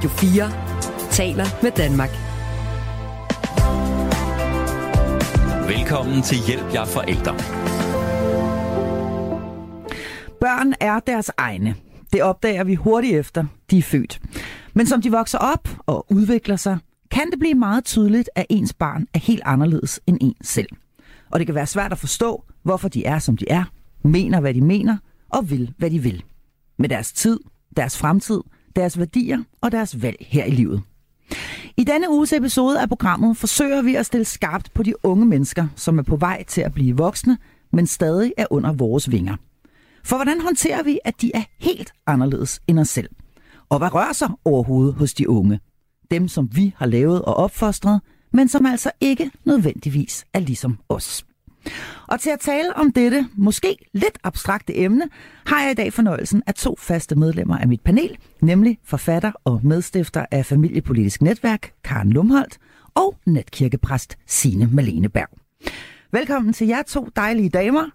Radio 4 taler med Danmark. Velkommen til Hjælp jer forældre. Børn er deres egne. Det opdager vi hurtigt efter, de er født. Men som de vokser op og udvikler sig, kan det blive meget tydeligt, at ens barn er helt anderledes end en selv. Og det kan være svært at forstå, hvorfor de er, som de er, mener, hvad de mener og vil, hvad de vil. Med deres tid, deres fremtid, deres værdier og deres valg her i livet. I denne uges episode af programmet forsøger vi at stille skarpt på de unge mennesker, som er på vej til at blive voksne, men stadig er under vores vinger. For hvordan håndterer vi, at de er helt anderledes end os selv? Og hvad rører sig overhovedet hos de unge? Dem, som vi har lavet og opfostret, men som altså ikke nødvendigvis er ligesom os. Og til at tale om dette, måske lidt abstrakte emne, har jeg i dag fornøjelsen af to faste medlemmer af mit panel, nemlig forfatter og medstifter af Familiepolitisk Netværk, Karen Lumholdt, og netkirkepræst Signe Malene Berg. Velkommen til jer to dejlige damer.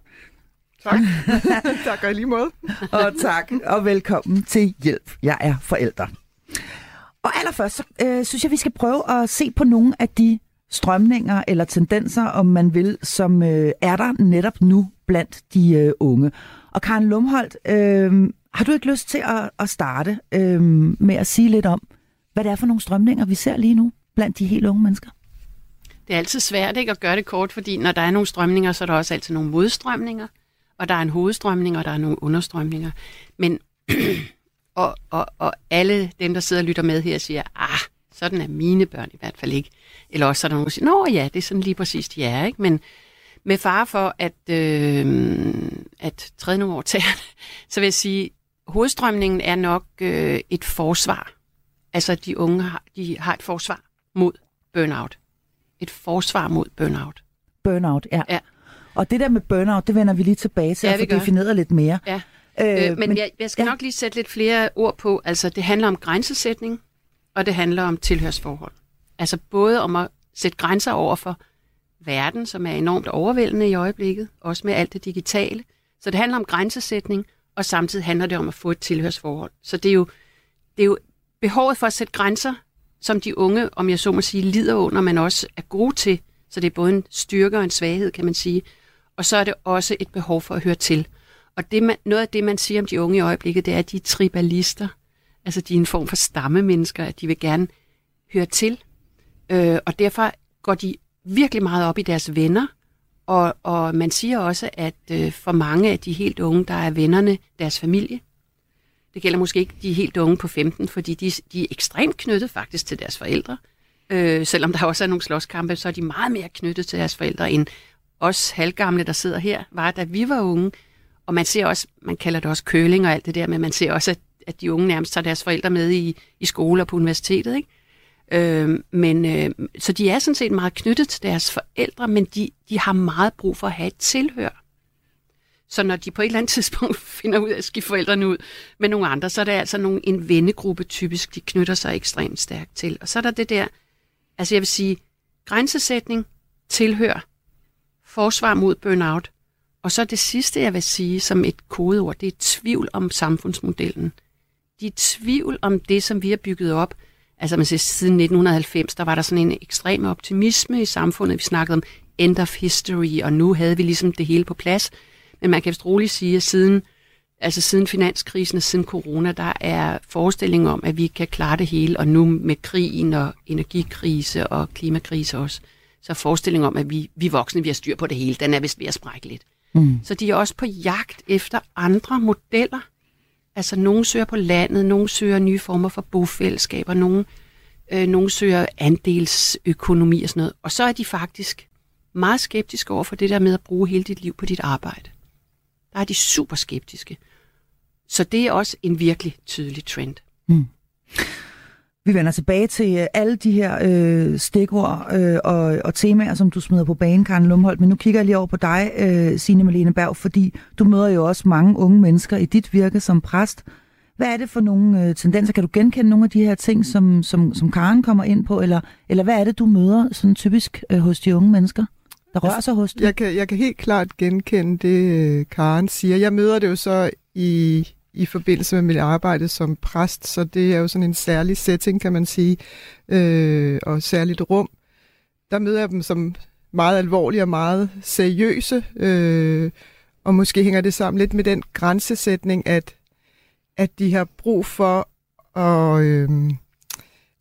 Tak. tak og lige måde. og tak, og velkommen til Hjælp. Jeg er forælder. Og allerførst, så øh, synes jeg, vi skal prøve at se på nogle af de strømninger eller tendenser, om man vil, som øh, er der netop nu blandt de øh, unge. Og Karen Lumholdt, øh, har du ikke lyst til at, at starte øh, med at sige lidt om, hvad det er for nogle strømninger, vi ser lige nu blandt de helt unge mennesker? Det er altid svært ikke at gøre det kort, fordi når der er nogle strømninger, så er der også altid nogle modstrømninger, og der er en hovedstrømning, og der er nogle understrømninger. Men og, og, og alle dem, der sidder og lytter med her, siger, ah, sådan er mine børn i hvert fald ikke. Eller også er der nogen, der siger, nå ja, det er sådan lige præcis, de er. Ikke? Men med far for at, øh, at træde nogle år til, så vil jeg sige, hovedstrømningen er nok øh, et forsvar. Altså, de unge har, de har et forsvar mod burnout. Et forsvar mod burnout. Burnout, ja. Ja. Og det der med burnout, det vender vi lige tilbage til Ja, at få defineret lidt mere. Ja. Øh, men, men jeg, jeg skal ja. nok lige sætte lidt flere ord på. Altså, det handler om grænsesætning, og det handler om tilhørsforhold. Altså både om at sætte grænser over for verden, som er enormt overvældende i øjeblikket, også med alt det digitale. Så det handler om grænsesætning, og samtidig handler det om at få et tilhørsforhold. Så det er jo, det er jo behovet for at sætte grænser, som de unge, om jeg så må sige, lider under, men også er gode til. Så det er både en styrke og en svaghed, kan man sige. Og så er det også et behov for at høre til. Og det, man, noget af det, man siger om de unge i øjeblikket, det er, at de er tribalister. Altså, de er en form for stammemennesker, at de vil gerne høre til. Øh, og derfor går de virkelig meget op i deres venner. Og, og man siger også, at øh, for mange af de helt unge, der er vennerne deres familie. Det gælder måske ikke de helt unge på 15, fordi de, de er ekstremt knyttet faktisk til deres forældre. Øh, selvom der også er nogle slåskampe, så er de meget mere knyttet til deres forældre, end os halvgamle, der sidder her, var da vi var unge. Og man ser også, man kalder det også køling og alt det der, men man ser også, at, at de unge nærmest tager deres forældre med i, i skole og på universitetet. Ikke? Øh, men, øh, så de er sådan set meget knyttet til deres forældre, men de, de har meget brug for at have et tilhør. Så når de på et eller andet tidspunkt finder ud af at skifte forældrene ud med nogle andre, så er det altså nogle, en vennegruppe typisk, de knytter sig ekstremt stærkt til. Og så er der det der, altså jeg vil sige, grænsesætning, tilhør, forsvar mod burnout, og så det sidste, jeg vil sige som et kodeord, det er tvivl om samfundsmodellen. De tvivl om det, som vi har bygget op. Altså man siger, siden 1990, der var der sådan en ekstrem optimisme i samfundet. Vi snakkede om end of history, og nu havde vi ligesom det hele på plads. Men man kan vist roligt sige, at siden, altså siden finanskrisen og siden corona, der er forestilling om, at vi kan klare det hele, og nu med krigen og energikrise og klimakrise også, så er forestilling om, at vi, vi voksne, vi har styr på det hele, den er vist ved at sprække lidt. Mm. Så de er også på jagt efter andre modeller. Altså, nogen søger på landet, nogen søger nye former for bofællesskaber, nogen, øh, nogen søger andelsøkonomi og sådan noget. Og så er de faktisk meget skeptiske over for det der med at bruge hele dit liv på dit arbejde. Der er de super skeptiske. Så det er også en virkelig tydelig trend. Mm. Vi vender tilbage til øh, alle de her øh, stikord øh, og, og temaer, som du smider på banen, Karen Lumholdt. Men nu kigger jeg lige over på dig, øh, Signe Malene Berg, fordi du møder jo også mange unge mennesker i dit virke som præst. Hvad er det for nogle øh, tendenser? Kan du genkende nogle af de her ting, som, som, som Karen kommer ind på? Eller, eller hvad er det, du møder sådan typisk øh, hos de unge mennesker, der rører sig hos dig? Jeg kan, jeg kan helt klart genkende det, øh, Karen siger. Jeg møder det jo så i, i forbindelse med mit arbejde som præst, så det er jo sådan en særlig setting, kan man sige, øh, og særligt rum. Der møder jeg dem som meget alvorlige og meget seriøse, øh, og måske hænger det sammen lidt med den grænsesætning, at, at de har brug for at... Øh,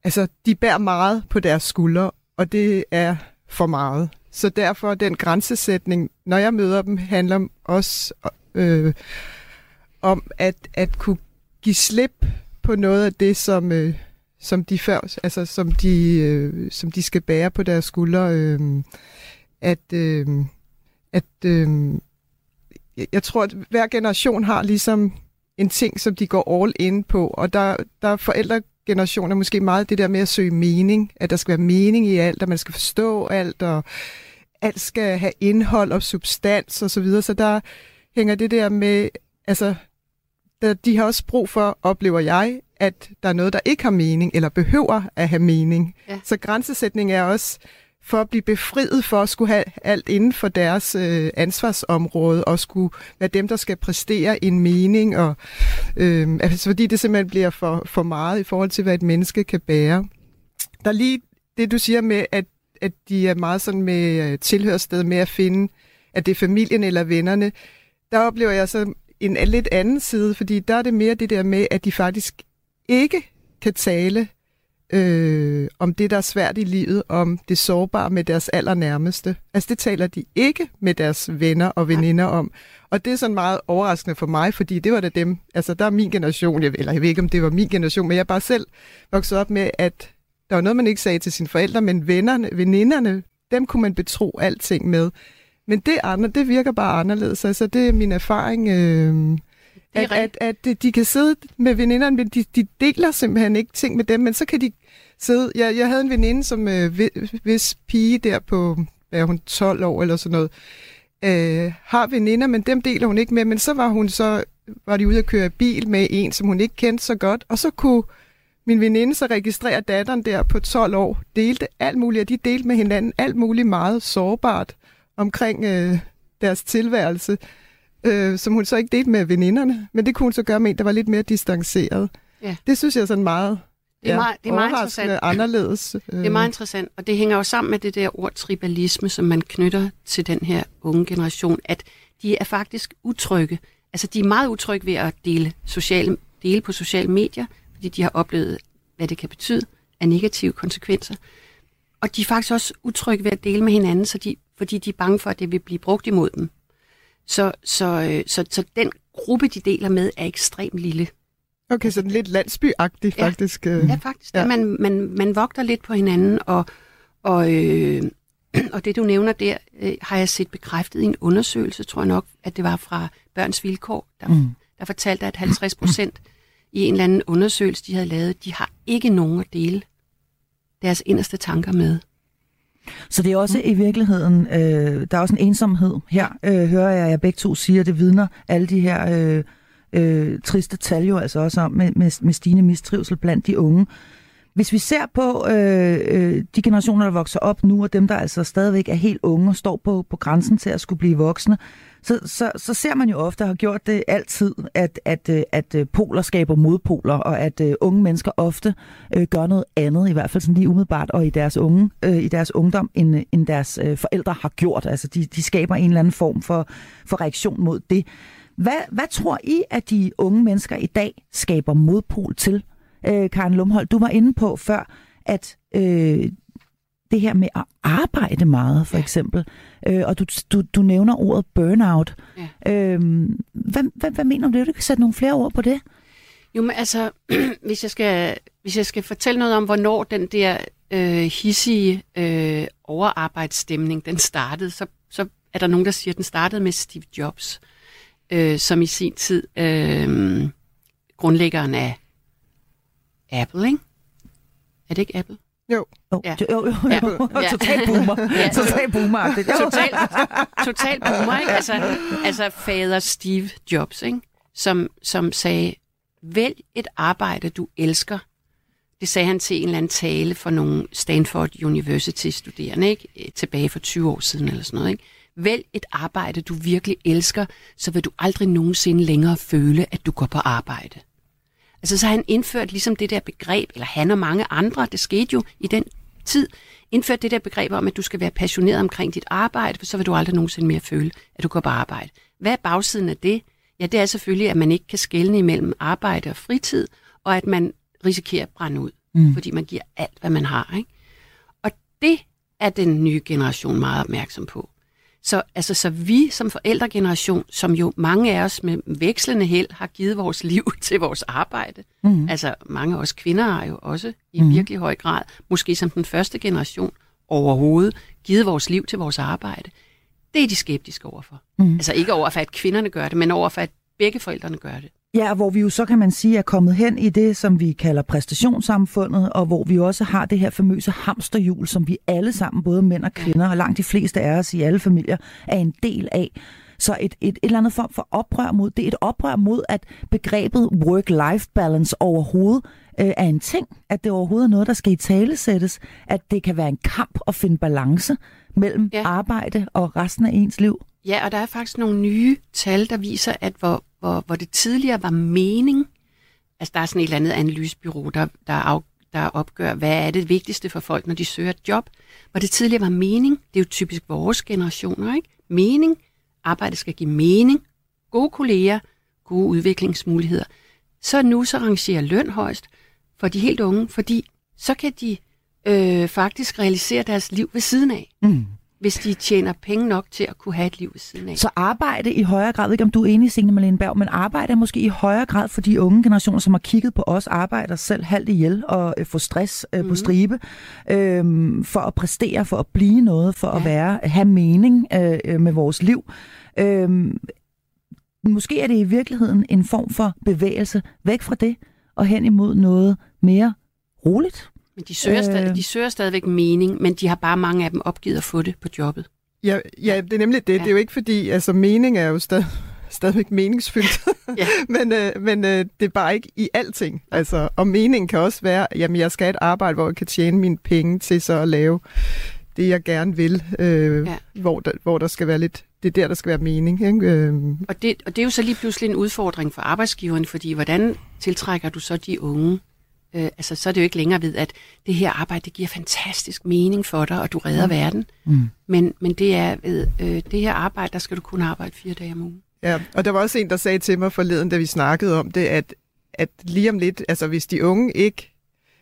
altså, de bærer meget på deres skuldre, og det er for meget. Så derfor den grænsesætning, når jeg møder dem, handler også øh, om at, at kunne give slip på noget af det, som, øh, som de før, altså som de, øh, som de skal bære på deres skuldre. Øh, at øh, at øh, jeg tror, at hver generation har ligesom en ting, som de går all in på, og der, der er forældregenerationer måske meget det der med at søge mening, at der skal være mening i alt, at man skal forstå alt, og alt skal have indhold og substans og så videre, så der hænger det der med, altså, de har også brug for, oplever jeg, at der er noget, der ikke har mening, eller behøver at have mening. Ja. Så grænsesætning er også for at blive befriet for at skulle have alt inden for deres øh, ansvarsområde, og skulle være dem, der skal præstere en mening, og, øh, altså, fordi det simpelthen bliver for, for meget i forhold til, hvad et menneske kan bære. Der er lige det, du siger med, at, at de er meget sådan med øh, tilhørssted med at finde, at det er familien eller vennerne. Der oplever jeg så en lidt anden side, fordi der er det mere det der med, at de faktisk ikke kan tale øh, om det, der er svært i livet, om det sårbare med deres allernærmeste. Altså det taler de ikke med deres venner og veninder om. Og det er sådan meget overraskende for mig, fordi det var da dem, altså der er min generation, jeg, eller jeg ved ikke, om det var min generation, men jeg er bare selv vokset op med, at der var noget, man ikke sagde til sine forældre, men vennerne, veninderne, dem kunne man betro alting med. Men det andre, det virker bare anderledes. Altså det er min erfaring. Øh, at, at, at de kan sidde med veninderne, men de, de deler simpelthen ikke ting med dem, men så kan de sidde... Jeg, jeg havde en veninde, som øh, hvis pige der på, hvad er hun, 12 år eller sådan noget, øh, har veninder, men dem deler hun ikke med, men så var hun så var de ude at køre bil med en, som hun ikke kendte så godt, og så kunne min veninde så registrere datteren der på 12 år, delte alt muligt, og de delte med hinanden alt muligt meget sårbart omkring øh, deres tilværelse øh, som hun så ikke delte med veninderne, men det kunne hun så gøre med en, der var lidt mere distanceret. Ja. Det synes jeg er sådan meget, det er meget, det er meget interessant. anderledes. Det er meget interessant, og det hænger jo sammen med det der ord tribalisme, som man knytter til den her unge generation, at de er faktisk utrygge. Altså, de er meget utrygge ved at dele, sociale, dele på sociale medier, fordi de har oplevet, hvad det kan betyde af negative konsekvenser. Og de er faktisk også utrygge ved at dele med hinanden, så de, fordi de er bange for, at det vil blive brugt imod dem. Så, så, øh, så, så den gruppe, de deler med, er ekstremt lille. Okay, så den lidt landsbyagtig ja, faktisk. Øh. Ja, faktisk. Ja. Man, man, man vogter lidt på hinanden, og, og, øh, og det du nævner der, øh, har jeg set bekræftet i en undersøgelse, tror jeg nok, at det var fra Børns Vilkår, der, mm. der fortalte, at 50 procent i en eller anden undersøgelse, de havde lavet, de har ikke nogen at dele deres inderste tanker med. Så det er også mm. i virkeligheden, øh, der er også en ensomhed her, øh, hører jeg jer begge to sige, det vidner alle de her øh, øh, triste tal jo altså også om med, med, med stigende mistrivsel blandt de unge. Hvis vi ser på øh, øh, de generationer, der vokser op nu, og dem, der altså stadigvæk er helt unge og står på, på grænsen til at skulle blive voksne, så, så, så ser man jo ofte, og har gjort det altid, at, at, øh, at, at poler skaber modpoler, og at uh, unge mennesker ofte uh, gør noget andet, i hvert fald sådan lige umiddelbart, og i deres, unge, uh, i deres ungdom, end, end deres uh, forældre har gjort. Altså, de, de skaber en eller anden form for, for reaktion mod det. Hvad, hvad tror I, at de unge mennesker i dag skaber modpol til? Uh, Karen Lumhold, du var inde på før, at uh, det her med at arbejde meget, for ja. eksempel. Øh, og du, du, du nævner ordet burnout. Ja. Øh, hvad, hvad, hvad mener du? Du kan sætte nogle flere ord på det. Jo, men altså, hvis jeg skal, hvis jeg skal fortælle noget om, hvornår den der øh, hissige øh, overarbejdsstemning, den startede, så, så er der nogen, der siger, at den startede med Steve Jobs, øh, som i sin tid øh, grundlæggeren af Apple, ikke? Er det ikke Apple? Jo. Jo, ja. jo, jo, jo. Ja. Total boomer. Ja. Total boomer. Total, total boomer, ikke? Altså, altså fader Steve Jobs, ikke? Som, som sagde, vælg et arbejde, du elsker. Det sagde han til en eller anden tale for nogle Stanford University-studerende, ikke? Tilbage for 20 år siden eller sådan noget, ikke? Vælg et arbejde, du virkelig elsker, så vil du aldrig nogensinde længere føle, at du går på arbejde. Altså så har han indført ligesom det der begreb, eller han og mange andre, det skete jo i den tid, indført det der begreb om, at du skal være passioneret omkring dit arbejde, for så vil du aldrig nogensinde mere føle, at du går på arbejde. Hvad er bagsiden af det? Ja, det er selvfølgelig, at man ikke kan skelne imellem arbejde og fritid, og at man risikerer at brænde ud, mm. fordi man giver alt, hvad man har. Ikke? Og det er den nye generation meget opmærksom på. Så, altså, så vi som forældregeneration, som jo mange af os med vekslende held har givet vores liv til vores arbejde, mm. altså mange af os kvinder har jo også i mm. virkelig høj grad, måske som den første generation overhovedet, givet vores liv til vores arbejde. Det er de skeptiske overfor. Mm. Altså ikke overfor, at kvinderne gør det, men overfor, at begge forældrene gør det. Ja, hvor vi jo så kan man sige er kommet hen i det, som vi kalder præstationssamfundet, og hvor vi også har det her famøse hamsterhjul, som vi alle sammen, både mænd og kvinder, og langt de fleste af os i alle familier, er en del af. Så et, et, et eller andet form for oprør mod, det er et oprør mod, at begrebet work-life balance overhovedet øh, er en ting, at det overhovedet er noget, der skal i tale sættes, at det kan være en kamp at finde balance mellem ja. arbejde og resten af ens liv. Ja, og der er faktisk nogle nye tal, der viser, at hvor, hvor, hvor det tidligere var mening, altså der er sådan et eller andet analysebyrå, der, der, af, der opgør, hvad er det vigtigste for folk, når de søger et job, hvor det tidligere var mening, det er jo typisk vores generationer, ikke? Mening, arbejdet skal give mening, gode kolleger, gode udviklingsmuligheder. Så nu så rangerer løn højst for de helt unge, fordi så kan de øh, faktisk realisere deres liv ved siden af. Mm hvis de tjener penge nok til at kunne have et liv ved siden af. Så arbejde i højere grad, ikke om du er enig, Signe Malene Berg, men arbejde er måske i højere grad for de unge generationer, som har kigget på os, arbejder selv halvt ihjel og øh, får stress øh, mm. på mhm. stribe, øh, for at præstere, for at blive noget, for ja. at være have mening øh, øh, med vores liv. Øh, måske er det i virkeligheden en form for bevægelse væk fra det og hen imod noget mere roligt, men de søger, øh... stadig, de søger stadigvæk mening, men de har bare mange af dem opgivet at få det på jobbet. Ja, ja det er nemlig det. Ja. Det er jo ikke fordi, altså mening er jo stadig, stadigvæk meningsfyldt, ja. men, øh, men øh, det er bare ikke i alting. Altså, og mening kan også være, jamen jeg skal have et arbejde, hvor jeg kan tjene mine penge til så at lave det, jeg gerne vil, øh, ja. hvor, der, hvor der skal være lidt det er der, der skal være mening. Ikke? Øh. Og, det, og det er jo så lige pludselig en udfordring for arbejdsgiveren, fordi hvordan tiltrækker du så de unge, Øh, altså, så er det jo ikke længere ved, at det her arbejde, det giver fantastisk mening for dig, og du redder mm. verden. Mm. Men, men det er ved øh, det her arbejde, der skal du kun arbejde fire dage om ugen. Ja, og der var også en, der sagde til mig forleden, da vi snakkede om det, at, at lige om lidt, altså hvis de unge ikke,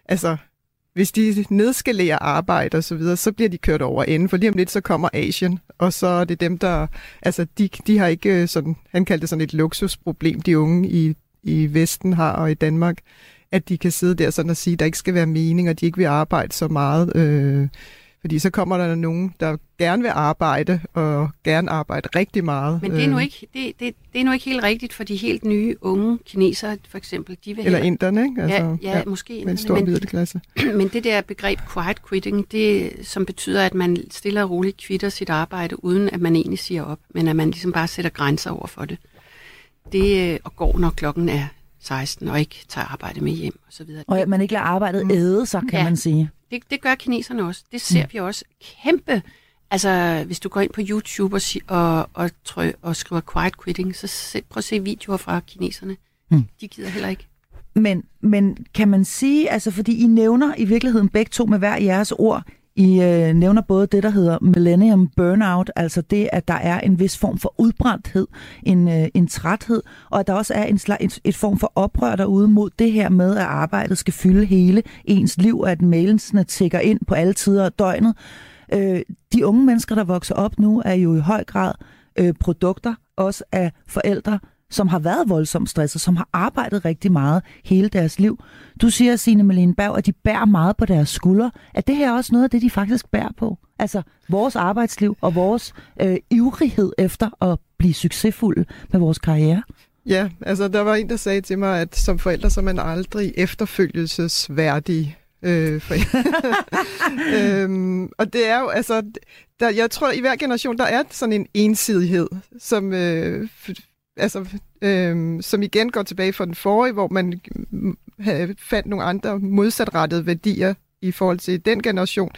altså hvis de nedskalerer arbejde og så videre, så bliver de kørt over enden, for lige om lidt så kommer Asien, og så er det dem, der, altså de, de har ikke øh, sådan, han kaldte det sådan et luksusproblem, de unge i, i Vesten har og i Danmark, at de kan sidde der sådan og sige, at der ikke skal være mening, og de ikke vil arbejde så meget. Øh, fordi så kommer der nogen, der gerne vil arbejde, og gerne arbejde rigtig meget. Men det er nu øh. ikke, det, det, det er nu ikke helt rigtigt for de helt nye unge kinesere, for eksempel. De vil Eller inderne, ikke? Altså, ja, ja, ja, måske inderne. Med en stor men, klasse. Men det der begreb quiet quitting, det som betyder, at man stille og roligt kvitter sit arbejde, uden at man egentlig siger op, men at man ligesom bare sætter grænser over for det. Det øh, og går, når klokken er 16 og ikke tager arbejde med hjem og så videre. Og man ikke lader arbejdet mm. æde, så kan ja, man sige. Det, det gør kineserne også. Det ser mm. vi også kæmpe. Altså, hvis du går ind på YouTube og, og, og, trø, og skriver quiet quitting, så se, prøv at se videoer fra kineserne. Mm. De gider heller ikke. Men, men kan man sige, altså fordi I nævner i virkeligheden begge to med hver jeres ord, i øh, nævner både det, der hedder millennium burnout, altså det, at der er en vis form for udbrændthed, en, øh, en træthed, og at der også er en slag, et, et form for oprør derude mod det her med, at arbejdet skal fylde hele ens liv, og at mailsene tækker ind på alle tider af døgnet. Øh, de unge mennesker, der vokser op nu, er jo i høj grad øh, produkter også af forældre, som har været voldsomt stresset, som har arbejdet rigtig meget hele deres liv. Du siger, Signe Malene Berg, at de bærer meget på deres skuldre. Er det her også noget af det, de faktisk bærer på? Altså vores arbejdsliv og vores øh, ivrighed efter at blive succesfulde med vores karriere? Ja, altså der var en, der sagde til mig, at som forældre så er man aldrig efterfølgelsesværdig. Øh, for øhm, og det er jo, altså, der, jeg tror, i hver generation, der er sådan en ensidighed, som, øh, altså, øh, som igen går tilbage fra den forrige, hvor man mm, havde, fandt nogle andre modsatrettede værdier i forhold til den generation.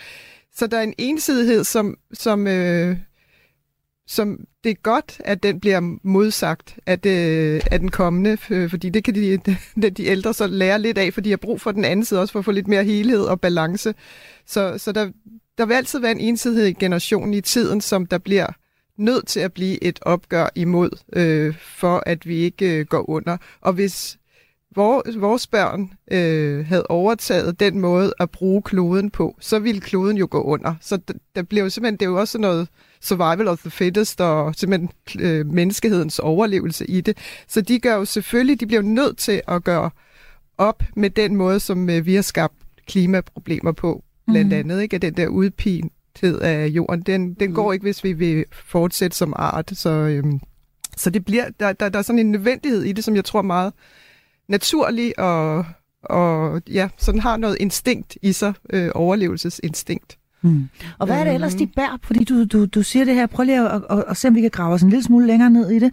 Så der er en ensidighed, som, som, øh, som det er godt, at den bliver modsagt af, det, af den kommende, øh, fordi det kan de, de, de ældre så lære lidt af, fordi de har brug for den anden side også for at få lidt mere helhed og balance. Så, så der, der vil altid være en ensidighed i generationen i tiden, som der bliver nødt til at blive et opgør imod, øh, for at vi ikke øh, går under. Og hvis vores, vores børn øh, havde overtaget den måde at bruge kloden på, så ville kloden jo gå under. Så der, der bliver jo simpelthen, det er jo også noget survival of the fittest og simpelthen øh, menneskehedens overlevelse i det. Så de gør jo selvfølgelig, de bliver jo nødt til at gøre op med den måde, som øh, vi har skabt klimaproblemer på, blandt mm. andet, ikke? At den der udpinthed af jorden, den, den mm. går ikke, hvis vi vil fortsætte som art. Så, øhm, så det bliver, der, der, der er sådan en nødvendighed i det, som jeg tror er meget naturlig og, og ja, sådan har noget instinkt i sig, øh, overlevelsesinstinkt. Mm. Og hvad er det ellers, de bærer? Fordi du, du, du siger det her, prøv lige at, at, at se, om vi kan grave os en lille smule længere ned i det.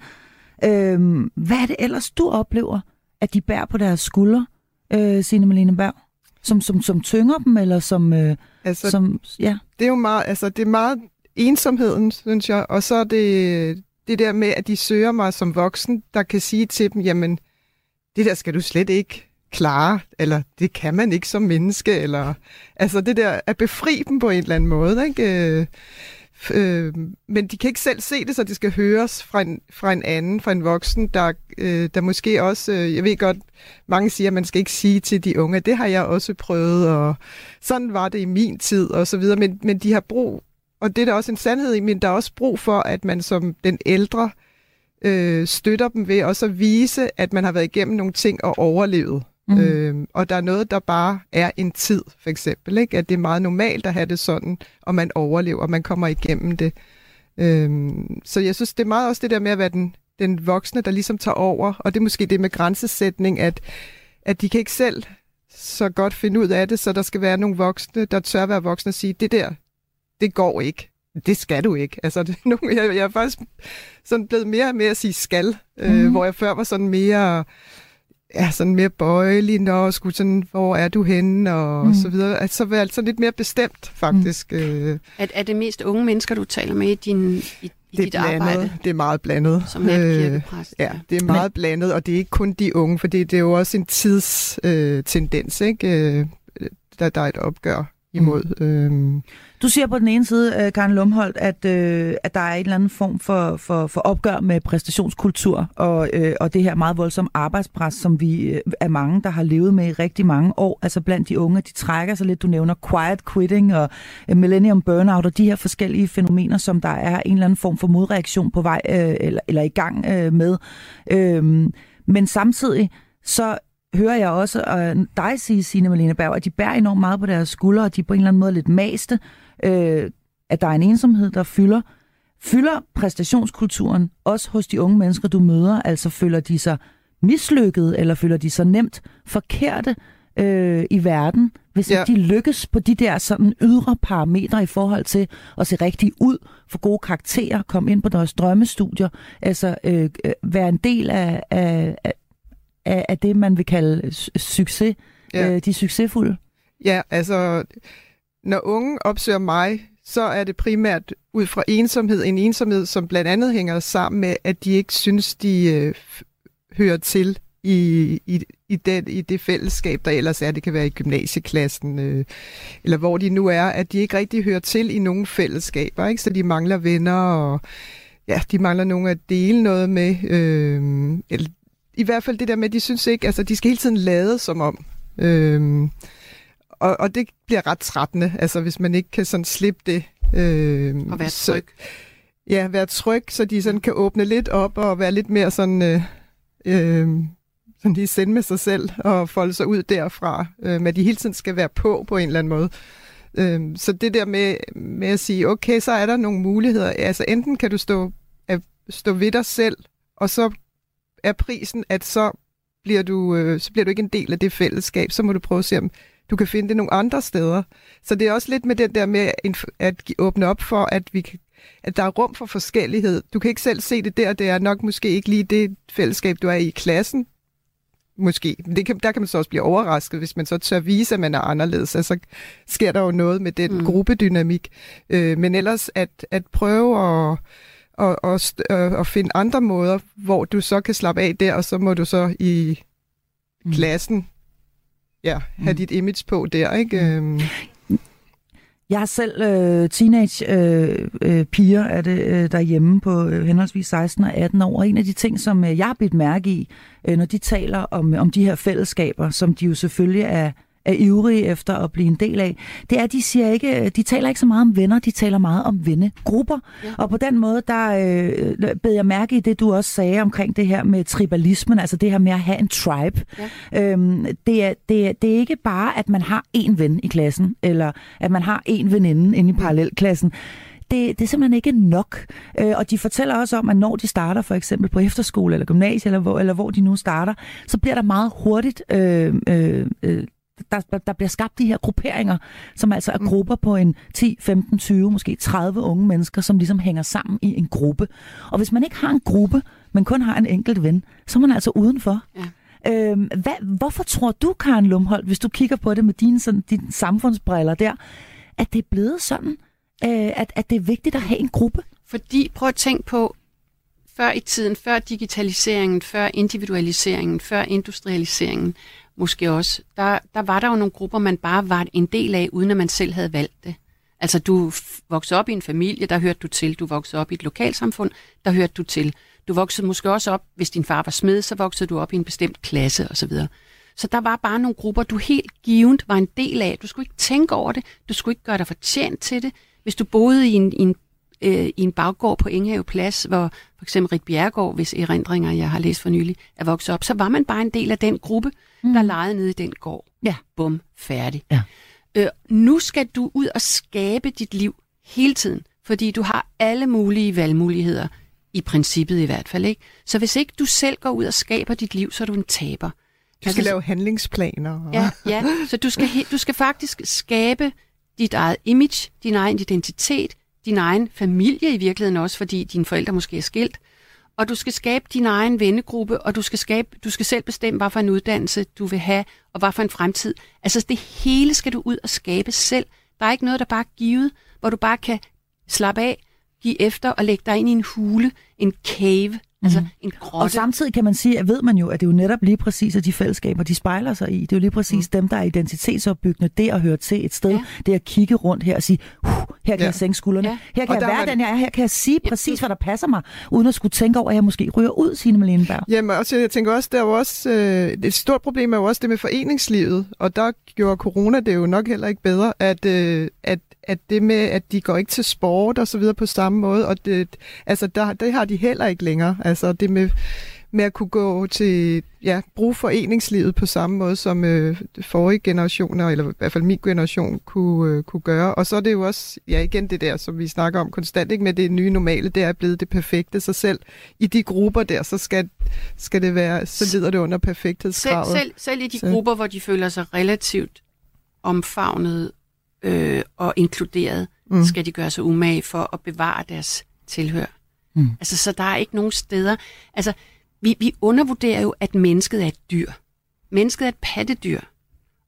Øhm, hvad er det ellers, du oplever, at de bærer på deres skuldre, øh, Signe Malene Berg? Som, som, som tynger dem, eller som... Øh, altså, som ja. Det er jo meget, altså, det er meget ensomheden, synes jeg, og så er det det der med, at de søger mig som voksen, der kan sige til dem, jamen, det der skal du slet ikke klare, eller det kan man ikke som menneske, eller altså det der at befri dem på en eller anden måde, ikke? Øh, men de kan ikke selv se det, så det skal høres fra en, fra en anden, fra en voksen, der, øh, der måske også, øh, jeg ved godt, mange siger, at man skal ikke sige til de unge, det har jeg også prøvet, og sådan var det i min tid, og så videre, men, men de har brug, og det er der også en sandhed i, men der er også brug for, at man som den ældre øh, støtter dem ved også at vise, at man har været igennem nogle ting og overlevet. Mm. Øh, og der er noget, der bare er en tid, for eksempel. Ikke? At det er meget normalt at have det sådan, og man overlever, og man kommer igennem det. Øh, så jeg synes, det er meget også det der med at være den, den voksne, der ligesom tager over. Og det er måske det med grænsesætning, at, at de kan ikke selv så godt finde ud af det, så der skal være nogle voksne, der tør være voksne og sige, det der, det går ikke. Det skal du ikke. Altså, det, nu, jeg, jeg er faktisk sådan blevet mere og mere at sige skal, mm. øh, mhm. hvor jeg før var sådan mere ja, sådan mere bøjelig, når skulle sådan, hvor er du henne, og mm. så videre. Altså, så altså lidt mere bestemt, faktisk. Mm. Øh. Er, er det mest unge mennesker, du taler med i, din, i, i det er dit blandet. arbejde? Det er meget blandet. Som natkirkepræst. Øh, ja, det er meget Men... blandet, og det er ikke kun de unge, for det, det er jo også en tidstendens, øh, ikke? Øh, der, der er et opgør imod. Mm. Øhm. Du siger på den ene side, uh, Karen Lumholdt, at, uh, at der er en eller anden form for, for, for opgør med præstationskultur og, uh, og det her meget voldsomme arbejdspres, som vi uh, er mange, der har levet med i rigtig mange år. Altså blandt de unge, de trækker sig lidt. Du nævner quiet quitting og uh, millennium burnout og de her forskellige fænomener, som der er en eller anden form for modreaktion på vej uh, eller, eller i gang uh, med. Uh, men samtidig så hører jeg også uh, dig sige, Signe Malene Berg, at de bærer enormt meget på deres skuldre, og de er på en eller anden måde lidt maste, øh, at der er en ensomhed, der fylder. Fylder præstationskulturen også hos de unge mennesker, du møder? Altså føler de sig mislykket, eller føler de sig nemt forkerte øh, i verden, hvis ja. de lykkes på de der sådan ydre parametre i forhold til at se rigtig ud, få gode karakterer, komme ind på deres drømmestudier, altså øh, øh være en del af, af, af, af det, man vil kalde succes, ja. øh, de succesfulde? Ja, altså, når unge opsøger mig, så er det primært ud fra ensomhed. En ensomhed, som blandt andet hænger sammen med, at de ikke synes, de øh, hører til i, i, i, det, i det fællesskab, der ellers er. Det kan være i gymnasieklassen, øh, eller hvor de nu er, at de ikke rigtig hører til i nogen fællesskaber. Ikke? Så de mangler venner, og ja, de mangler nogen at dele noget med. Øh, eller i hvert fald det der med, at de synes ikke, altså de skal hele tiden lade som om. Øhm, og, og det bliver ret trættende, altså hvis man ikke kan sådan slippe det. Øhm, og være tryg. Så, ja, være tryg, så de sådan kan åbne lidt op og være lidt mere sådan... Øh, øh, sådan lige sende med sig selv og folde sig ud derfra, øh, men de hele tiden skal være på på en eller anden måde. Øh, så det der med, med at sige, okay, så er der nogle muligheder. Altså enten kan du stå, at stå ved dig selv, og så er prisen, at så bliver, du, øh, så bliver du ikke en del af det fællesskab. Så må du prøve at se, om du kan finde det nogle andre steder. Så det er også lidt med den der med at åbne op for, at vi kan, at der er rum for forskellighed. Du kan ikke selv se det der, det er nok måske ikke lige det fællesskab, du er i klassen. Måske. Det kan, der kan man så også blive overrasket, hvis man så tør vise, at man er anderledes. Altså sker der jo noget med den mm. gruppedynamik. Øh, men ellers at, at prøve at og, og, og finde andre måder, hvor du så kan slappe af der, og så må du så i mm. klassen ja, have mm. dit image på der, ikke? Mm. Jeg har selv øh, teenage øh, øh, piger er det, øh, derhjemme på øh, henholdsvis 16 og 18 år, og en af de ting, som øh, jeg har bidt mærke i, øh, når de taler om, om de her fællesskaber, som de jo selvfølgelig er er ivrige efter at blive en del af, det er, at de, siger ikke, de taler ikke så meget om venner, de taler meget om vennegrupper. Ja. Og på den måde, der øh, bed jeg mærke i det, du også sagde omkring det her med tribalismen, altså det her med at have en tribe. Ja. Øhm, det, er, det, er, det er ikke bare, at man har én ven i klassen, eller at man har én veninde inde i parallelklassen det, det er simpelthen ikke nok. Øh, og de fortæller også om, at når de starter for eksempel på efterskole eller gymnasie, eller hvor, eller hvor de nu starter, så bliver der meget hurtigt øh, øh, øh der, der bliver skabt de her grupperinger, som altså er mm. grupper på en 10, 15, 20, måske 30 unge mennesker, som ligesom hænger sammen i en gruppe. Og hvis man ikke har en gruppe, men kun har en enkelt ven, så er man altså udenfor. Ja. Øhm, hvad, hvorfor tror du, Karen Lumholdt, hvis du kigger på det med dine, sådan, dine samfundsbriller der, at det er blevet sådan, øh, at, at det er vigtigt at have en gruppe? Fordi, prøv at tænke på, før i tiden, før digitaliseringen, før individualiseringen, før industrialiseringen, måske også, der, der var der jo nogle grupper, man bare var en del af, uden at man selv havde valgt det. Altså, du voksede op i en familie, der hørte du til. Du voksede op i et lokalsamfund, der hørte du til. Du voksede måske også op, hvis din far var smed, så voksede du op i en bestemt klasse osv. Så der var bare nogle grupper, du helt givet var en del af. Du skulle ikke tænke over det. Du skulle ikke gøre dig fortjent til det. Hvis du boede i en, i en, øh, i en baggård på Inghave Plads, hvor for eksempel Rik Bjergård, hvis erindringer, jeg har læst for nylig, er vokset op, så var man bare en del af den gruppe, mm. der legede nede i den gård. Ja. Bum, færdig. Ja. Øh, nu skal du ud og skabe dit liv hele tiden, fordi du har alle mulige valgmuligheder, i princippet i hvert fald. ikke. Så hvis ikke du selv går ud og skaber dit liv, så er du en taber. Du skal altså, lave handlingsplaner. Ja, ja, så du skal, du skal faktisk skabe dit eget image, din egen identitet, din egen familie i virkeligheden også, fordi dine forældre måske er skilt og du skal skabe din egen vennegruppe, og du skal, skabe, du skal selv bestemme, hvad for en uddannelse du vil have, og hvad for en fremtid. Altså det hele skal du ud og skabe selv. Der er ikke noget, der bare er givet, hvor du bare kan slappe af, give efter og lægge dig ind i en hule, en cave, Altså mm. en grotte. Og samtidig kan man sige, at ved man jo, at det er jo netop lige præcis, at de fællesskaber, de spejler sig i. Det er jo lige præcis mm. dem, der er identitetsopbyggende. Det at høre til et sted, ja. det at kigge rundt her og sige, her kan ja. jeg sænke skuldrene. Ja. Her kan og jeg være man... den, jeg er. Her kan jeg sige ja. præcis, hvad der passer mig, uden at skulle tænke over, at jeg måske ryger ud, Signe Malenberg. Jamen, også, jeg tænker også, der er jo også, øh, et stort problem er jo også det med foreningslivet, og der gjorde corona det jo nok heller ikke bedre, at, øh, at at det med, at de går ikke til sport og så videre på samme måde, og det, altså der, det har de heller ikke længere. Altså det med, med at kunne gå til, ja, bruge foreningslivet på samme måde, som øh, forrige generationer, eller i hvert fald min generation, kunne, øh, kunne gøre. Og så er det jo også, ja igen det der, som vi snakker om konstant, ikke med det nye normale, det er blevet det perfekte sig selv. I de grupper der, så skal, skal det være, så lider det under perfekthedskravet. Selv, selv, selv i de så. grupper, hvor de føler sig relativt omfavnet øh, og inkluderet, mm. skal de gøre sig umage for at bevare deres tilhør. Mm. Altså, så der er ikke nogen steder... Altså, vi, vi undervurderer jo, at mennesket er et dyr. Mennesket er et pattedyr.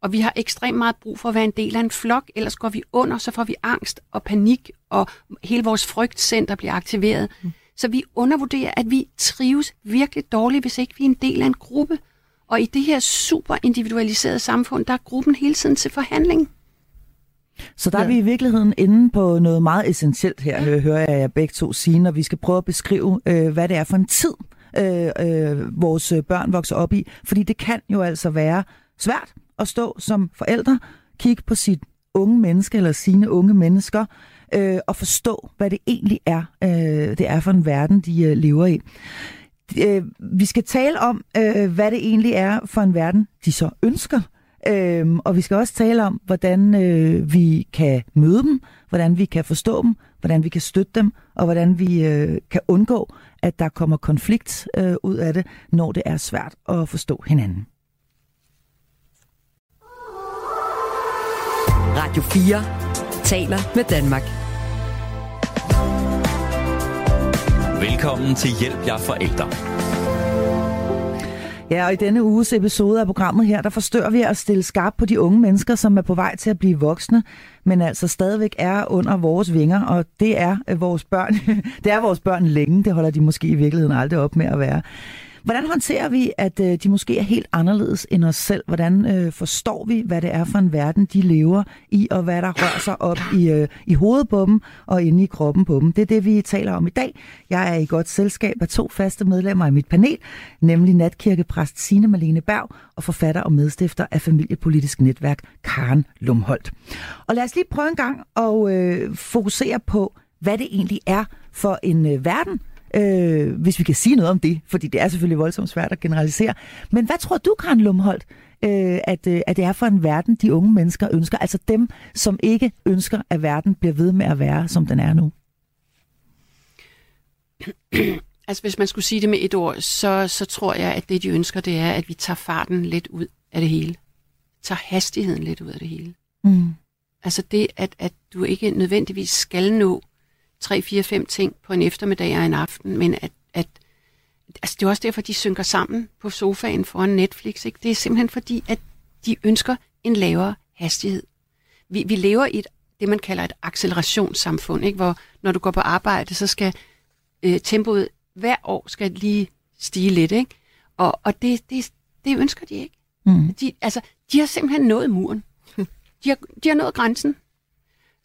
Og vi har ekstremt meget brug for at være en del af en flok, ellers går vi under, så får vi angst og panik, og hele vores frygtcenter bliver aktiveret. Mm. Så vi undervurderer, at vi trives virkelig dårligt, hvis ikke vi er en del af en gruppe. Og i det her super individualiserede samfund, der er gruppen hele tiden til forhandling. Så der ja. er vi i virkeligheden inde på noget meget essentielt her, hører jeg jer begge to sige, når vi skal prøve at beskrive, øh, hvad det er for en tid, øh, øh, vores børn vokser op i. Fordi det kan jo altså være svært at stå som forældre, kigge på sit unge menneske eller sine unge mennesker, øh, og forstå, hvad det egentlig er, øh, det er for en verden, de øh, lever i. Øh, vi skal tale om, øh, hvad det egentlig er for en verden, de så ønsker Øhm, og vi skal også tale om, hvordan øh, vi kan møde dem, hvordan vi kan forstå dem, hvordan vi kan støtte dem, og hvordan vi øh, kan undgå, at der kommer konflikt øh, ud af det, når det er svært at forstå hinanden. Radio 4 taler med Danmark. Velkommen til Hjælp jer forældre Ja, og i denne uges episode af programmet her, der forstør vi at stille skarp på de unge mennesker, som er på vej til at blive voksne, men altså stadigvæk er under vores vinger, og det er øh, vores børn. det er vores børn længe, det holder de måske i virkeligheden aldrig op med at være. Hvordan håndterer vi, at øh, de måske er helt anderledes end os selv? Hvordan øh, forstår vi, hvad det er for en verden, de lever i, og hvad der rører sig op i, øh, i hovedet på dem og inde i kroppen på dem? Det er det, vi taler om i dag. Jeg er i godt selskab af to faste medlemmer af mit panel, nemlig natkirkepræst Signe Malene Berg og forfatter og medstifter af Familiepolitisk Netværk Karen Lumholdt. Og lad os lige prøve en gang at øh, fokusere på, hvad det egentlig er for en øh, verden, øh, hvis vi kan sige noget om det, fordi det er selvfølgelig voldsomt svært at generalisere. Men hvad tror du, Karen Lumholdt, øh, at, øh, at det er for en verden, de unge mennesker ønsker? Altså dem, som ikke ønsker, at verden bliver ved med at være, som den er nu? altså hvis man skulle sige det med et ord, så, så tror jeg, at det de ønsker, det er, at vi tager farten lidt ud af det hele. Tager hastigheden lidt ud af det hele. Mm. Altså det, at, at du ikke nødvendigvis skal nå tre, fire, fem ting på en eftermiddag og en aften, men at, at altså det er også derfor, de synker sammen på sofaen foran Netflix. Ikke? Det er simpelthen fordi, at de ønsker en lavere hastighed. Vi, vi lever i et, det, man kalder et accelerationssamfund, ikke? hvor når du går på arbejde, så skal øh, tempoet hver år skal lige stige lidt. Ikke? Og, og det, det, det ønsker de ikke. Mm. De, altså, de har simpelthen nået muren. De har, de har nået grænsen.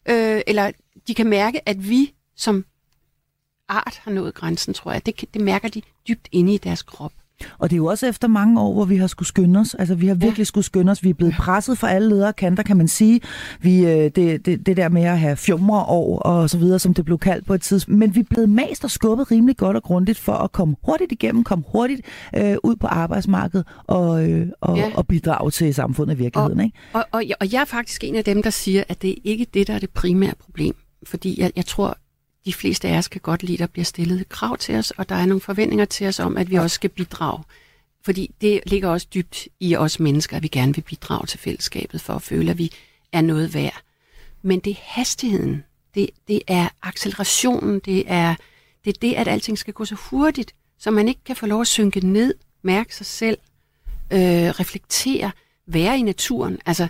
Øh, eller de kan mærke, at vi som art har nået grænsen, tror jeg. Det, det mærker de dybt inde i deres krop. Og det er jo også efter mange år, hvor vi har skulle skynde os. Altså, vi har virkelig ja. skulle skynde os. Vi er blevet presset fra alle ledere kanter, kan man sige. Vi, øh, det, det, det der med at have fjumre år og så videre, som det blev kaldt på et tidspunkt. Men vi er blevet mast og skubbet rimelig godt og grundigt for at komme hurtigt igennem, komme hurtigt øh, ud på arbejdsmarkedet og, øh, og, ja. og bidrage til samfundet i virkeligheden. Og, ikke? Og, og, og jeg er faktisk en af dem, der siger, at det er ikke det, der er det primære problem. Fordi jeg, jeg tror, de fleste af os kan godt lide, at der bliver stillet krav til os, og der er nogle forventninger til os om, at vi også skal bidrage. Fordi det ligger også dybt i os mennesker, at vi gerne vil bidrage til fællesskabet for at føle, at vi er noget værd. Men det er hastigheden, det, det er accelerationen, det er, det er det, at alting skal gå så hurtigt, så man ikke kan få lov at synke ned, mærke sig selv, øh, reflektere, være i naturen. Altså,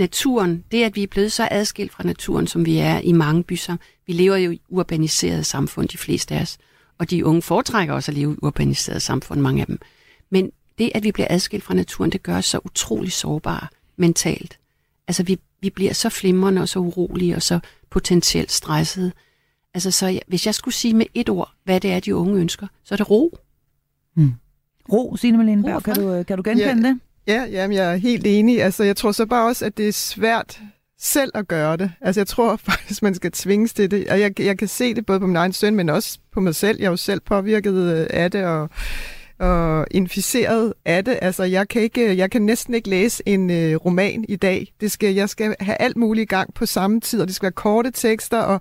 naturen, det at vi er blevet så adskilt fra naturen, som vi er i mange byer. Vi lever jo i urbaniseret samfund, de fleste af os. Og de unge foretrækker også at leve i urbaniseret samfund, mange af dem. Men det, at vi bliver adskilt fra naturen, det gør os så utrolig sårbare mentalt. Altså, vi, vi bliver så flimrende og så urolige og så potentielt stressede. Altså, så jeg, hvis jeg skulle sige med et ord, hvad det er, de unge ønsker, så er det ro. Mm. Ro, Signe Malene Berg, kan du, kan du genkende ja. det? Ja, jamen, jeg er helt enig. Altså, jeg tror så bare også, at det er svært selv at gøre det. Altså, jeg tror faktisk, man skal tvinges til det. Og jeg, jeg kan se det både på min egen søn, men også på mig selv. Jeg er jo selv påvirket øh, af det, og og inficeret af det. Altså, jeg kan, ikke, øh, jeg kan næsten ikke læse en øh, roman i dag. Det skal, jeg skal have alt muligt i gang på samme tid, og det skal være korte tekster og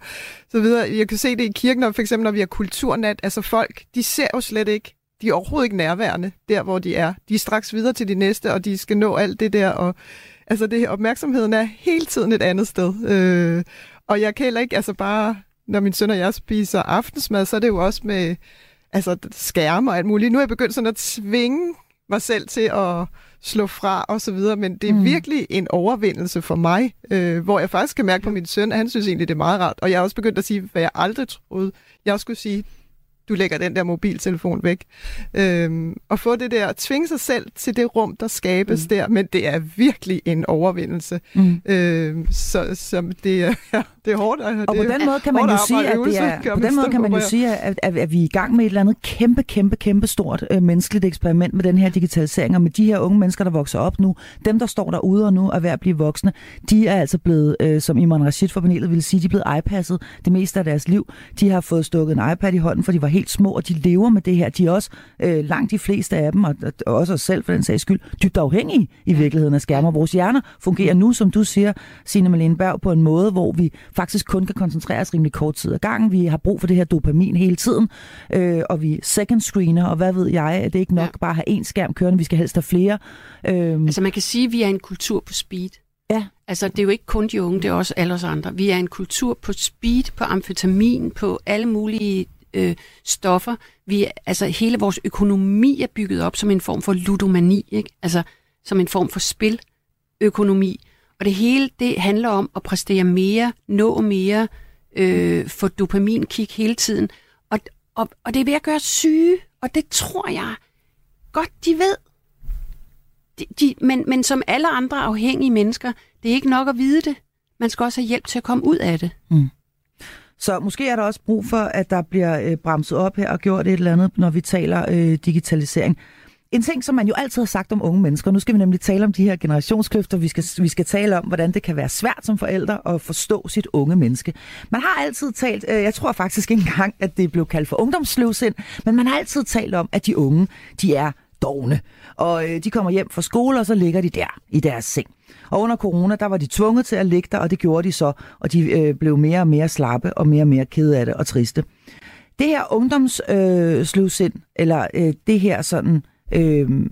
så videre. Jeg kan se det i kirken, når, for eksempel når vi har kulturnat. Altså folk, de ser jo slet ikke de er overhovedet ikke nærværende der, hvor de er. De er straks videre til de næste, og de skal nå alt det der. Og, altså, det, opmærksomheden er hele tiden et andet sted. Øh, og jeg kan heller ikke, altså bare, når min søn og jeg spiser aftensmad, så er det jo også med altså, skærme og alt muligt. Nu er jeg begyndt sådan at tvinge mig selv til at slå fra og så videre, men det er mm. virkelig en overvindelse for mig, øh, hvor jeg faktisk kan mærke på min søn, at han synes egentlig, det er meget rart. Og jeg har også begyndt at sige, hvad jeg aldrig troede, jeg skulle sige, du lægger den der mobiltelefon væk. Øhm, og få det der, at tvinge sig selv til det rum, der skabes mm. der, men det er virkelig en overvindelse. Mm. Øhm, så, så det, er, det er hårdt. Og, og på den måde kan man jo sige, at det er, på den måde kan man jo sige, at, at, at vi er i gang med et eller andet kæmpe, kæmpe, kæmpe stort øh, menneskeligt eksperiment med den her digitalisering, og med de her unge mennesker, der vokser op nu, dem, der står derude og nu er ved at blive voksne, de er altså blevet, øh, som Iman Rashid fra panelet ville sige, de er blevet iPasset det meste af deres liv. De har fået stukket en iPad i hånden, for de var helt helt små, og de lever med det her. De er også, øh, langt de fleste af dem, og, og også os selv for den sags skyld, dybt afhængige i virkeligheden af skærmer. Vores hjerner fungerer nu, som du siger, Signe Malene Berg, på en måde, hvor vi faktisk kun kan koncentrere os rimelig kort tid ad gangen. Vi har brug for det her dopamin hele tiden, øh, og vi second screener, og hvad ved jeg, at det ikke nok ja. bare at have én skærm kørende, vi skal helst have flere. Øh, altså man kan sige, at vi er en kultur på speed. Ja. Altså, det er jo ikke kun de unge, det er også alle os andre. Vi er en kultur på speed, på amfetamin, på alle mulige øh, stoffer. Vi, altså hele vores økonomi er bygget op som en form for ludomani, ikke? Altså som en form for spiløkonomi. Og det hele, det handler om at præstere mere, nå mere, øh, få dopaminkick hele tiden. Og, og, og det er ved at gøre syge, og det tror jeg godt, de ved. De, de, men, men som alle andre afhængige mennesker, det er ikke nok at vide det. Man skal også have hjælp til at komme ud af det. Mm. Så måske er der også brug for, at der bliver øh, bremset op her og gjort et eller andet, når vi taler øh, digitalisering. En ting, som man jo altid har sagt om unge mennesker, nu skal vi nemlig tale om de her generationskløfter, vi skal, vi skal tale om, hvordan det kan være svært som forældre at forstå sit unge menneske. Man har altid talt, øh, jeg tror faktisk ikke engang, at det blev kaldt for ungdomsløvsind, men man har altid talt om, at de unge, de er dogne. Og øh, de kommer hjem fra skole, og så ligger de der i deres seng. Og under corona, der var de tvunget til at ligge der, og det gjorde de så, og de øh, blev mere og mere slappe og mere og mere kede af det og triste. Det her ungdomsløvsind, øh, eller øh, det her sådan øh,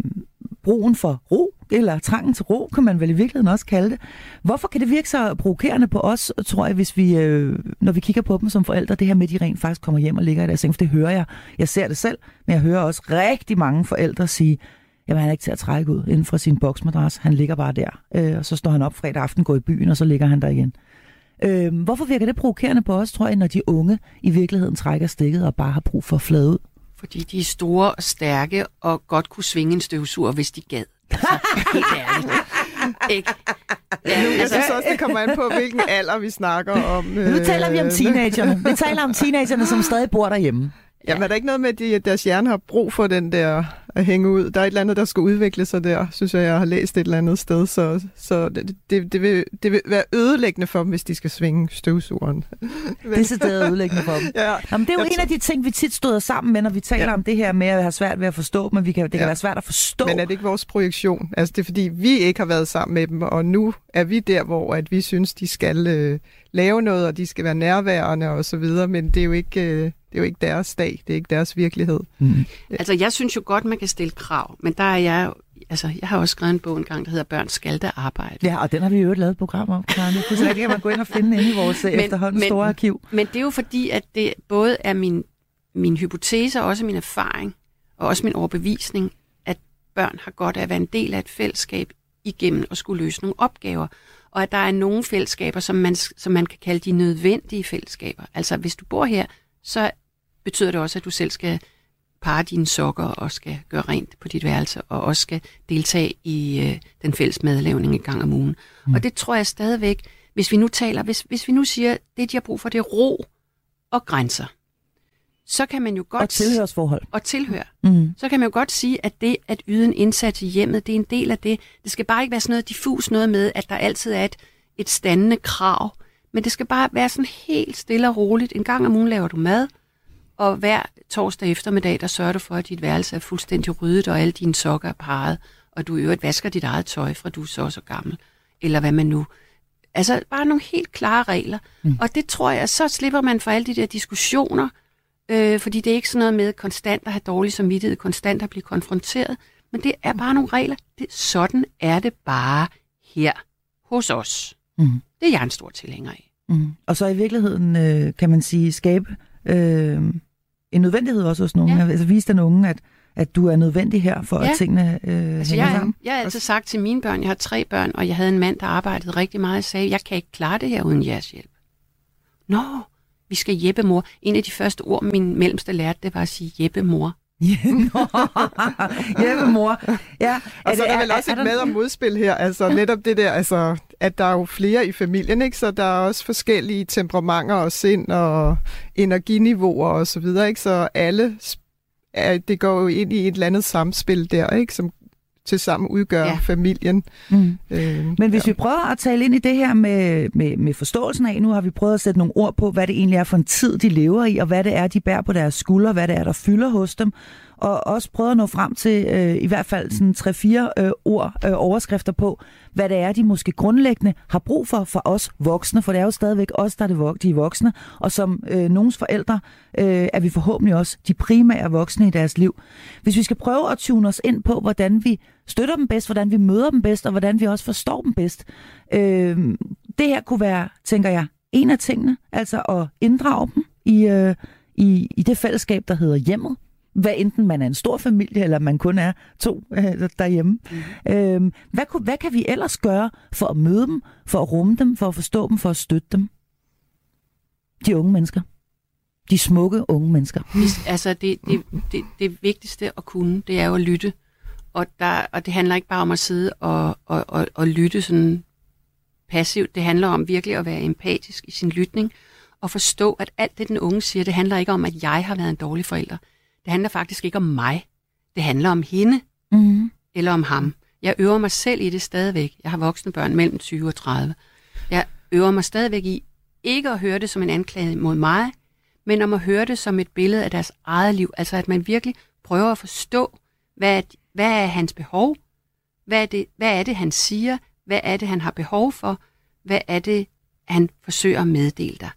brugen for ro, eller trangen til ro, kan man vel i virkeligheden også kalde det. Hvorfor kan det virke så provokerende på os, tror jeg, hvis vi, øh, når vi kigger på dem som forældre, det her med, at de rent faktisk kommer hjem og ligger i deres seng, for det hører jeg. Jeg ser det selv, men jeg hører også rigtig mange forældre sige, jamen han er ikke til at trække ud inden fra sin boksmadras. Han ligger bare der, øh, og så står han op fredag aften, går i byen, og så ligger han der igen. Øh, hvorfor virker det provokerende på os, tror jeg, når de unge i virkeligheden trækker stikket og bare har brug for at flade ud? Fordi de er store og stærke og godt kunne svinge en støvsuger, hvis de gad. Altså, helt ærligt. Ikke? Ja, altså, jeg synes også, det kommer an på, hvilken alder vi snakker om. Nu taler vi om øh, teenagerne. Vi taler om teenagerne, som stadig bor derhjemme. Jamen er der ikke noget med, at de, deres hjerne har brug for den der at hænge ud? Der er et eller andet, der skal udvikle sig der, synes jeg, jeg har læst et eller andet sted. Så, så det, det, det, vil, det vil være ødelæggende for dem, hvis de skal svinge støvsugeren. det er det ødelæggende for dem. ja. Jamen, det er jo jeg en af de ting, vi tit støder sammen med, når vi taler ja. om det her med at have svært ved at forstå men vi kan, det kan ja. være svært at forstå. Men er det ikke vores projektion? Altså det er fordi, vi ikke har været sammen med dem, og nu er vi der, hvor at vi synes, de skal øh, lave noget, og de skal være nærværende og så videre, men det er jo ikke... Øh, det er jo ikke deres dag, det er ikke deres virkelighed. Mm. Altså, jeg synes jo godt, man kan stille krav, men der er jeg altså, jeg har også skrevet en bog engang, der hedder Børn skal da arbejde. Ja, og den har vi jo lavet et program om, Karen. Det kan man gå ind og finde inde i vores men, efterhånden men, store arkiv. Men det er jo fordi, at det både er min, min hypotese, og også min erfaring, og også min overbevisning, at børn har godt af at være en del af et fællesskab igennem at skulle løse nogle opgaver. Og at der er nogle fællesskaber, som man, som man kan kalde de nødvendige fællesskaber. Altså, hvis du bor her, så betyder det også, at du selv skal parre dine sokker og skal gøre rent på dit værelse, og også skal deltage i øh, den fælles madlavning en gang om ugen. Mm. Og det tror jeg stadigvæk, hvis vi nu taler, hvis, hvis vi nu siger, det de har brug for, det er ro og grænser, så kan man jo godt... Og tilhørsforhold. Og tilhør. Mm. Så kan man jo godt sige, at det at yde en indsats i hjemmet, det er en del af det. Det skal bare ikke være sådan noget diffus noget med, at der altid er et, et standende krav. Men det skal bare være sådan helt stille og roligt. En gang om ugen laver du mad, og hver torsdag eftermiddag, der sørger du for, at dit værelse er fuldstændig ryddet, og alle dine sokker er parret, og du i øvrigt vasker dit eget tøj, fra du er så så gammel. Eller hvad man nu... Altså, bare nogle helt klare regler. Mm. Og det tror jeg, så slipper man for alle de der diskussioner, øh, fordi det er ikke sådan noget med konstant at have dårlig samvittighed, konstant at blive konfronteret, men det er bare nogle regler. Det, sådan er det bare her hos os. Mm. Det er jeg en stor tilhænger af. Mm. Og så i virkeligheden, øh, kan man sige, skabe øh, en nødvendighed også hos nogen. Ja. Altså vise den unge, at, at du er nødvendig her, for ja. at tingene øh, altså, hænger jeg, sammen. Jeg har altid sagt til mine børn, jeg har tre børn, og jeg havde en mand, der arbejdede rigtig meget, og sagde, jeg kan ikke klare det her uden jeres hjælp. Nå, vi skal hjælpe mor. En af de første ord, min mellemste lærte, det var at sige hjælpe mor. Hjemme mor. Ja. Og så er der vel også er, et med- og modspil her, altså netop det der, altså, at der er jo flere i familien, ikke? så der er også forskellige temperamenter og sind og energiniveauer og så videre, ikke? så alle, det går jo ind i et eller andet samspil der, ikke? som til sammen udgør ja. familien. Mm. Øh, Men hvis ja. vi prøver at tale ind i det her med, med, med forståelsen af, nu har vi prøvet at sætte nogle ord på, hvad det egentlig er for en tid, de lever i, og hvad det er, de bærer på deres skuldre, hvad det er, der fylder hos dem, og også prøvet at nå frem til øh, i hvert fald sådan tre-fire øh, ord, øh, overskrifter på, hvad det er, de måske grundlæggende har brug for for os voksne, for det er jo stadigvæk os, der er det, de er voksne, og som øh, nogens forældre øh, er vi forhåbentlig også de primære voksne i deres liv. Hvis vi skal prøve at tune os ind på, hvordan vi støtter dem bedst, hvordan vi møder dem bedst, og hvordan vi også forstår dem bedst, øh, det her kunne være, tænker jeg, en af tingene, altså at inddrage dem i, øh, i, i det fællesskab, der hedder hjemmet. Hvad enten man er en stor familie, eller man kun er to øh, derhjemme. Mm. Øhm, hvad, kunne, hvad kan vi ellers gøre for at møde dem, for at rumme dem, for at forstå dem, for at støtte dem? De unge mennesker. De smukke unge mennesker. Altså det, det, det, det vigtigste at kunne, det er jo at lytte. Og, der, og det handler ikke bare om at sidde og, og, og, og lytte sådan passivt. Det handler om virkelig at være empatisk i sin lytning og forstå, at alt det, den unge siger, det handler ikke om, at jeg har været en dårlig forælder. Det handler faktisk ikke om mig. Det handler om hende Mm. eller om ham. Jeg øver mig selv i det stadigvæk. Jeg har voksne børn mellem 20 og 30. Jeg øver mig stadigvæk i ikke at høre det som en anklage mod mig, men om at høre det som et billede af deres eget liv. Altså at man virkelig prøver at forstå, hvad er, hvad er hans behov? Hvad er, det, hvad er det, han siger? Hvad er det, han har behov for? Hvad er det, han forsøger at meddele dig?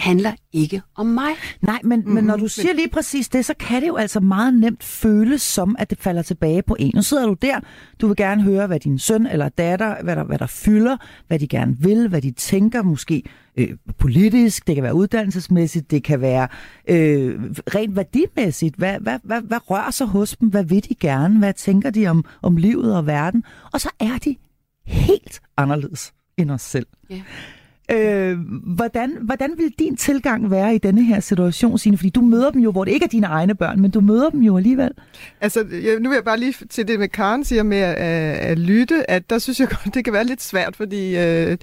Handler ikke om mig. Nej, men, mm-hmm. men når du siger lige præcis det, så kan det jo altså meget nemt føles som, at det falder tilbage på en. Nu sidder du der, du vil gerne høre, hvad din søn eller datter, hvad der, hvad der fylder, hvad de gerne vil, hvad de tænker, måske øh, politisk, det kan være uddannelsesmæssigt, det kan være øh, rent værdimæssigt. Hvad, hvad, hvad, hvad rører sig hos dem? Hvad vil de gerne? Hvad tænker de om, om livet og verden? Og så er de helt anderledes end os selv. Ja. Øh, hvordan, hvordan vil din tilgang være i denne her situation, Signe? Fordi du møder dem jo, hvor det ikke er dine egne børn, men du møder dem jo alligevel. Altså, jeg, nu vil jeg bare lige til det med Karen siger med at, at lytte, at der synes jeg godt, det kan være lidt svært, fordi øh,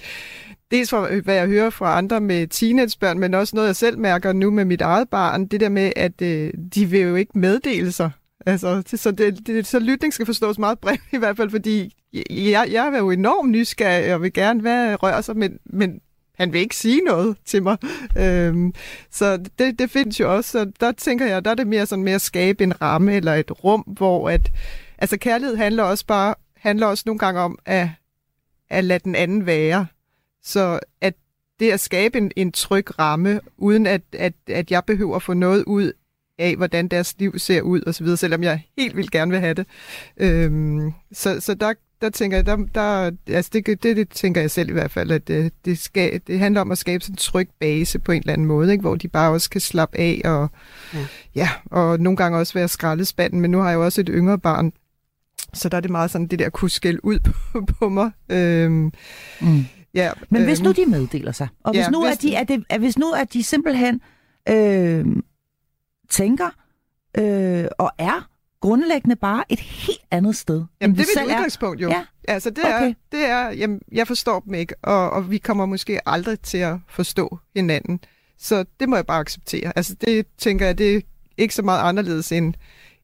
dels fra, hvad jeg hører fra andre med teenagebørn, men også noget, jeg selv mærker nu med mit eget barn, det der med, at øh, de vil jo ikke meddele sig. Altså, det, så, det, det, så lytning skal forstås meget bredt i hvert fald, fordi jeg, jeg er jo enormt nysgerrig og vil gerne være rører sig, men, men han vil ikke sige noget til mig. Øhm, så det, det findes jo også, så der tænker jeg, der er det mere sådan med at skabe en ramme eller et rum, hvor at, altså kærlighed handler også bare, handler også nogle gange om at, at lade den anden være. Så at det at skabe en, en tryg ramme, uden at, at, at jeg behøver at få noget ud af, hvordan deres liv ser ud og så videre, selvom jeg helt vildt gerne vil have det. Øhm, så, så der, der tænker jeg, der, der, altså det, det, det tænker jeg selv i hvert fald, at det, det, skal, det handler om at skabe sådan en tryg base på en eller anden måde, ikke? hvor de bare også kan slappe af og, ja. Ja, og nogle gange også være skraldespanden, men nu har jeg jo også et yngre barn, så der er det meget sådan det der kunne skælde ud på, på mig. Øhm, Mm. ja, Men hvis øhm, nu de meddeler sig, og hvis ja, nu, hvis at de, at det, at hvis nu at de simpelthen øh, tænker øh, og er grundlæggende bare et helt andet sted, Jamen, end det er mit er. udgangspunkt jo. Ja. Altså, det Okay. er, det er jamen, jeg forstår dem ikke, og, og vi kommer måske aldrig til at forstå hinanden. Så det må jeg bare acceptere. Altså, det tænker jeg, det er ikke så meget anderledes end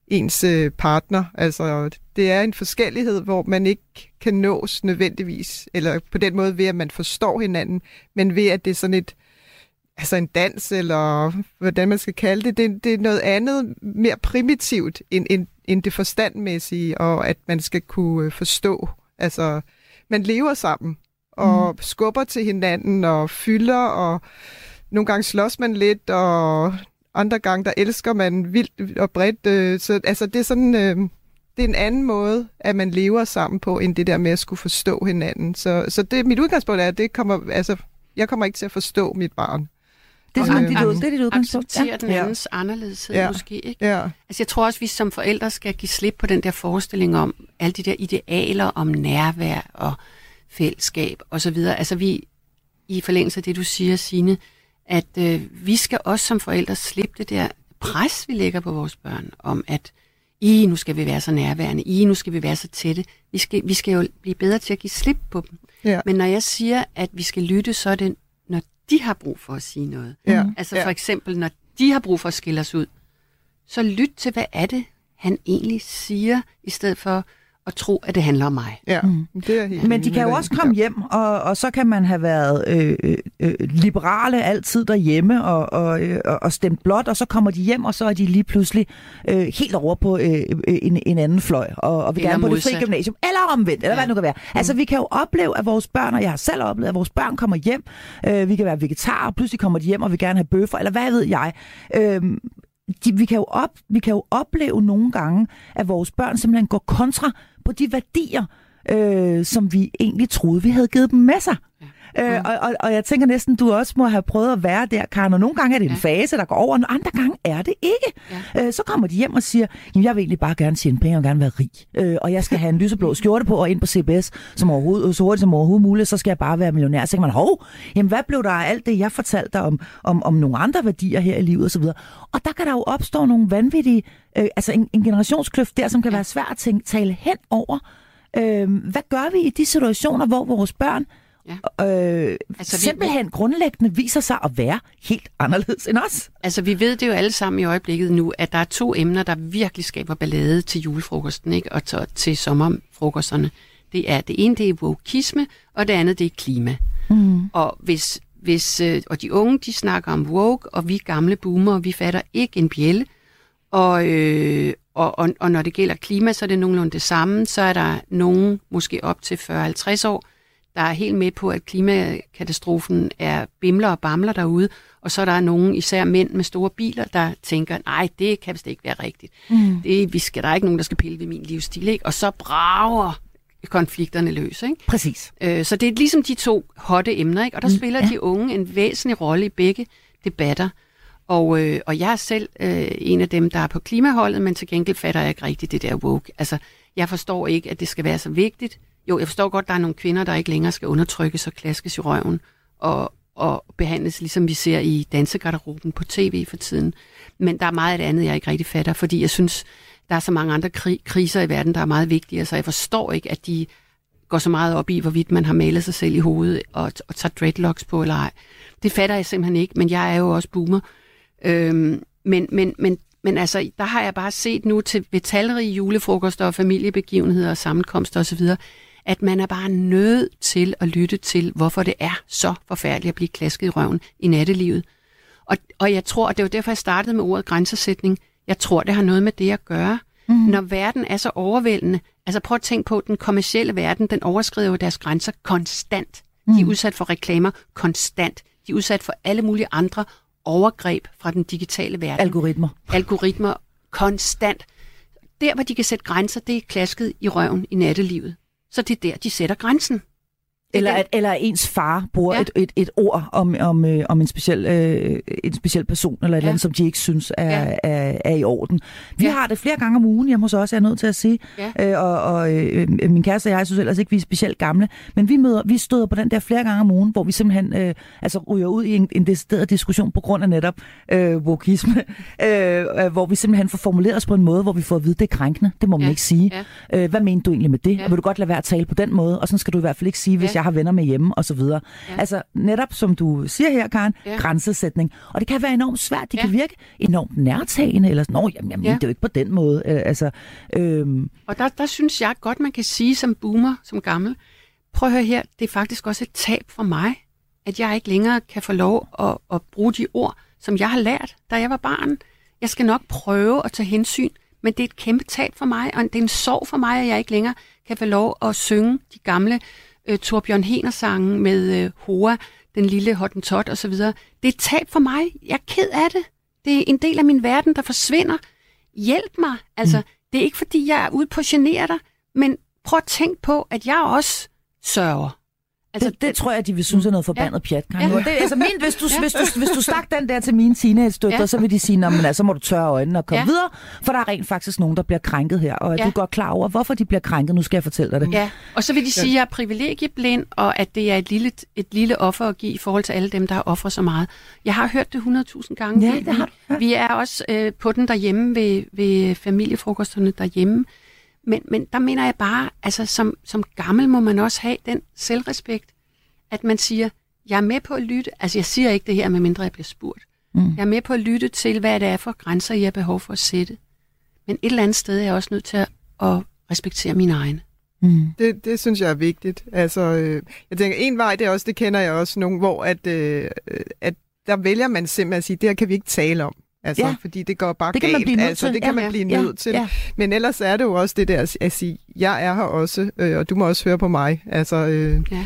ens øh, partner. Altså, det er en forskellighed, hvor man ikke kan nås nødvendigvis, eller på den måde ved, at man forstår hinanden, men ved, at det er sådan et, altså en dans, eller hvordan man skal kalde det, det, det er noget andet, mere primitivt, end, end, end det forstandmæssige, og at man skal kunne øh, forstå. Altså, man lever sammen, og mm. skubber til hinanden, og fylder, og nogle gange slås man lidt, og andre gange, der elsker man vildt og bredt. Øh, så altså, det er sådan... Øh, det er en anden måde, at man lever sammen på, end det der med at skulle forstå hinanden. Så, så det, mit udgangspunkt er, at det kommer, altså, jeg kommer ikke til at forstå mit barn. Det er, sådan, dit, ud- det er dit udgangspunkt. Acceptere den Ja. andens anderledeshed Ja. måske, ikke? Ja. Altså jeg tror også, vi som forældre skal give slip på den der forestilling om alle de der idealer om nærvær og fællesskab osv. Altså vi, i forlængelse af det, du siger, Signe, at øh, vi skal også som forældre slippe det der pres, vi lægger på vores børn, om at i nu skal vi være så nærværende, i nu skal vi være så tætte. Vi skal, vi skal jo blive bedre til at give slip på dem. Ja. Men når jeg siger, at vi skal lytte, så er det, de har brug for at sige noget. Ja. Altså ja. for eksempel, når de har brug for at skille os ud, så lyt til, hvad er det, han egentlig siger, i stedet for at tro, at det handler om mig. Ja, Mm. det er helt Men de kan jo også komme hjem, og, og så kan man have været øh, øh, øh, liberale altid derhjemme og, og, øh, og stemt blot, og så kommer de hjem, og så er de lige pludselig øh, helt over på øh, øh, en, en anden fløj, og, og vil gerne på det fri modsat. gymnasium, eller omvendt, eller Ja. hvad det nu kan være. Altså vi kan jo opleve, at vores børn, og jeg har selv oplevet, at vores børn kommer hjem, øh, vi kan være vegetarer, og pludselig kommer de hjem og vil gerne have bøffer, eller hvad ved jeg. Øh, de, vi, kan jo op, vi kan jo opleve nogle gange, at vores børn simpelthen går kontra på de værdier, øh, som vi egentlig troede, vi havde givet dem med sig. Ja. Øh, og, og, og jeg tænker næsten, du også må have prøvet at være der, Karen. Og nogle gange er det en Ja. fase, der går over, og andre gange er det ikke. Ja. Øh, så kommer de hjem og siger, Jamen, jeg vil egentlig bare gerne tjene penge og gerne være rig. Øh, og jeg skal have en lyseblå skjorte på og ind på CBS som overhovedet, så hurtigt som overhovedet muligt, så skal jeg bare være millionær. Så tænker man, hov, jamen, hvad blev der af alt det, jeg fortalte dig om, om, om nogle andre værdier her i livet osv. Og der kan der jo opstå nogle vanvittige, øh, altså en, en generationskløft der, som kan være svært at tænke, tale hen over. Øh, hvad gør vi i de situationer, hvor vores børn Ja. øh, Altså, altså, vi- simpelthen grundlæggende viser sig at være helt anderledes end os? Altså, vi ved det jo alle sammen i øjeblikket nu, at der er to emner, der virkelig skaber ballade til julefrokosten, ikke? og til, til sommerfrokosterne. Det er det ene, det er wokisme, og det andet, det er klima. Mm. Og hvis, hvis øh, og de unge, de snakker om woke, og vi gamle boomer, vi fatter ikke en bjælle. Og, øh, og, og, og når det gælder klima, så er det nogenlunde det samme. Så er der nogen, måske op til 40-50 år, der er helt med på, at klimakatastrofen er bimler og bamler derude, og så er der nogen, især mænd med store biler, der tænker, nej, det kan vist ikke være rigtigt. Mm. Det, vi skal, der er ikke nogen, der skal pille ved min livsstil, ikke? Og så brager konflikterne løs, ikke? Præcis. Øh, så det er ligesom de to hotte emner, ikke? og der Mm, spiller ja. de unge en væsentlig rolle i begge debatter. Og, øh, og jeg er selv øh, en af dem, der er på klimaholdet, men til gengæld fatter jeg ikke rigtigt det der woke. Altså, jeg forstår ikke, at det skal være så vigtigt. Jo, jeg forstår godt, at der er nogle kvinder, der ikke længere skal undertrykkes og klaskes i røven og, og behandles, ligesom vi ser i dansegarderoben på tv for tiden. Men der er meget af det andet, jeg ikke rigtig fatter, fordi jeg synes, der er så mange andre kri- kriser i verden, der er meget vigtigere, så jeg forstår ikke, at de går så meget op i, hvorvidt man har malet sig selv i hovedet og, og tager dreadlocks på eller ej. Det fatter jeg simpelthen ikke, men jeg er jo også boomer. Øhm, men, men, men, men altså, der har jeg bare set nu til ved talrige julefrokoster og familiebegivenheder og sammenkomster osv., at man er bare nødt til at lytte til, hvorfor det er så forfærdeligt at blive klasket i røven i nattelivet. Og, og jeg tror, og det var derfor, jeg startede med ordet grænsesætning, jeg tror, det har noget med det at gøre. Mm. Når verden er så overvældende, altså prøv at tænke på, den kommercielle verden, den overskrider jo deres grænser konstant. De er udsat for reklamer konstant. De er udsat for alle mulige andre overgreb fra den digitale verden. Algoritmer. Algoritmer konstant. Der, hvor de kan sætte grænser, det er klasket i røven i nattelivet. Så det er der, de sætter grænsen. Er Eller at, eller ens far bruger Ja. et, et, et ord om, om, øh, om en, speciel, øh, en speciel person, eller et eller Ja. andet, som de ikke synes er, Ja. er, er i orden. Vi Ja. har det flere gange om ugen hjemme hos os, er jeg nødt til at sige. Ja. Øh, og og øh, min kæreste og jeg, jeg synes ellers ikke, vi er specielt gamle, men vi, møder, vi støder på den der flere gange om ugen, hvor vi simpelthen øh, altså ryger ud i en, en decideret diskussion på grund af netop øh, wokisme, øh, hvor vi simpelthen får formuleret os på en måde, hvor vi får at vide, det er krænkende. Det må man Ja. ikke sige. Ja. Øh, hvad mener du egentlig med det? Ja. Ja. Og vil du godt lade være at tale på den måde? Og sådan skal du i hvert fald ikke sige, hvis Ja. jeg har venner med hjemme og så videre. Ja. Altså netop som du siger her, Karen, Ja. grænsesætning. Og det kan være enormt svært. Det Ja. kan virke enormt nærtagende, eller sådan, Nå, jamen, jeg mener Ja. det er jo ikke på den måde. Øh, altså, øhm, Og der, der synes jeg godt, man kan sige som boomer, som gammel, prøv at høre her, det er faktisk også et tab for mig, at jeg ikke længere kan få lov at, at bruge de ord, som jeg har lært, da jeg var barn. Jeg skal nok prøve at tage hensyn, men det er et kæmpe tab for mig, og det er en sorg for mig, at jeg ikke længere kan få lov at synge de gamle øh, Torbjørn Hener-sange med øh, Hoa, den lille Hottentot osv. Det er et tab for mig. Jeg er ked af det. Det er en del af min verden, der forsvinder. Hjælp mig. Altså, mm. det er ikke fordi, jeg er ude på at genere dig, men prøv at tænke på, at jeg også sørger. Altså, det, det tror jeg, de vil synes er noget forbandet ja. pjat. Kan Ja. det, altså, min, hvis, du, Ja. hvis, du, hvis du stak den der til mine teenage-døtre, Ja. så vil de sige, "Nå, men altså, må du tørre øjnene og komme Ja. videre, for der er rent faktisk nogen, der bliver krænket her, og Ja. ja. du er godt klar over, hvorfor de bliver krænket. Nu skal jeg fortælle dig det. Ja, og så vil de sige, at jeg er privilegieblind, og at det er et lille, et lille offer at give i forhold til alle dem, der har offret så meget. Jeg har hørt det 100.000 gange. Ja, Vi- det har du. Vi er også øh, på den derhjemme ved, ved familiefrokosterne derhjemme. Men, men der mener jeg bare, altså som, som gammel må man også have den selvrespekt, at man siger, jeg er med på at lytte. Altså jeg siger ikke det her, medmindre jeg bliver spurgt. Mm. Jeg er med på at lytte til, hvad det er for grænser, jeg har behov for at sætte. Men et eller andet sted er jeg også nødt til at, at respektere mine egne. Mm. Det, det synes jeg er vigtigt. Altså, øh, jeg tænker, en vej, det er også, det kender jeg også nogen, hvor at, øh, at der vælger man simpelthen at sige, det her kan vi ikke tale om. Altså, Ja. fordi det går bare Det kan galt. man blive nødt altså, til. det kan Ja, man ja, blive ja, nødt til. ja. Men ellers er det jo også det der at- sige, jeg er her også, øh, og du må også høre på mig. Altså, øh, Ja.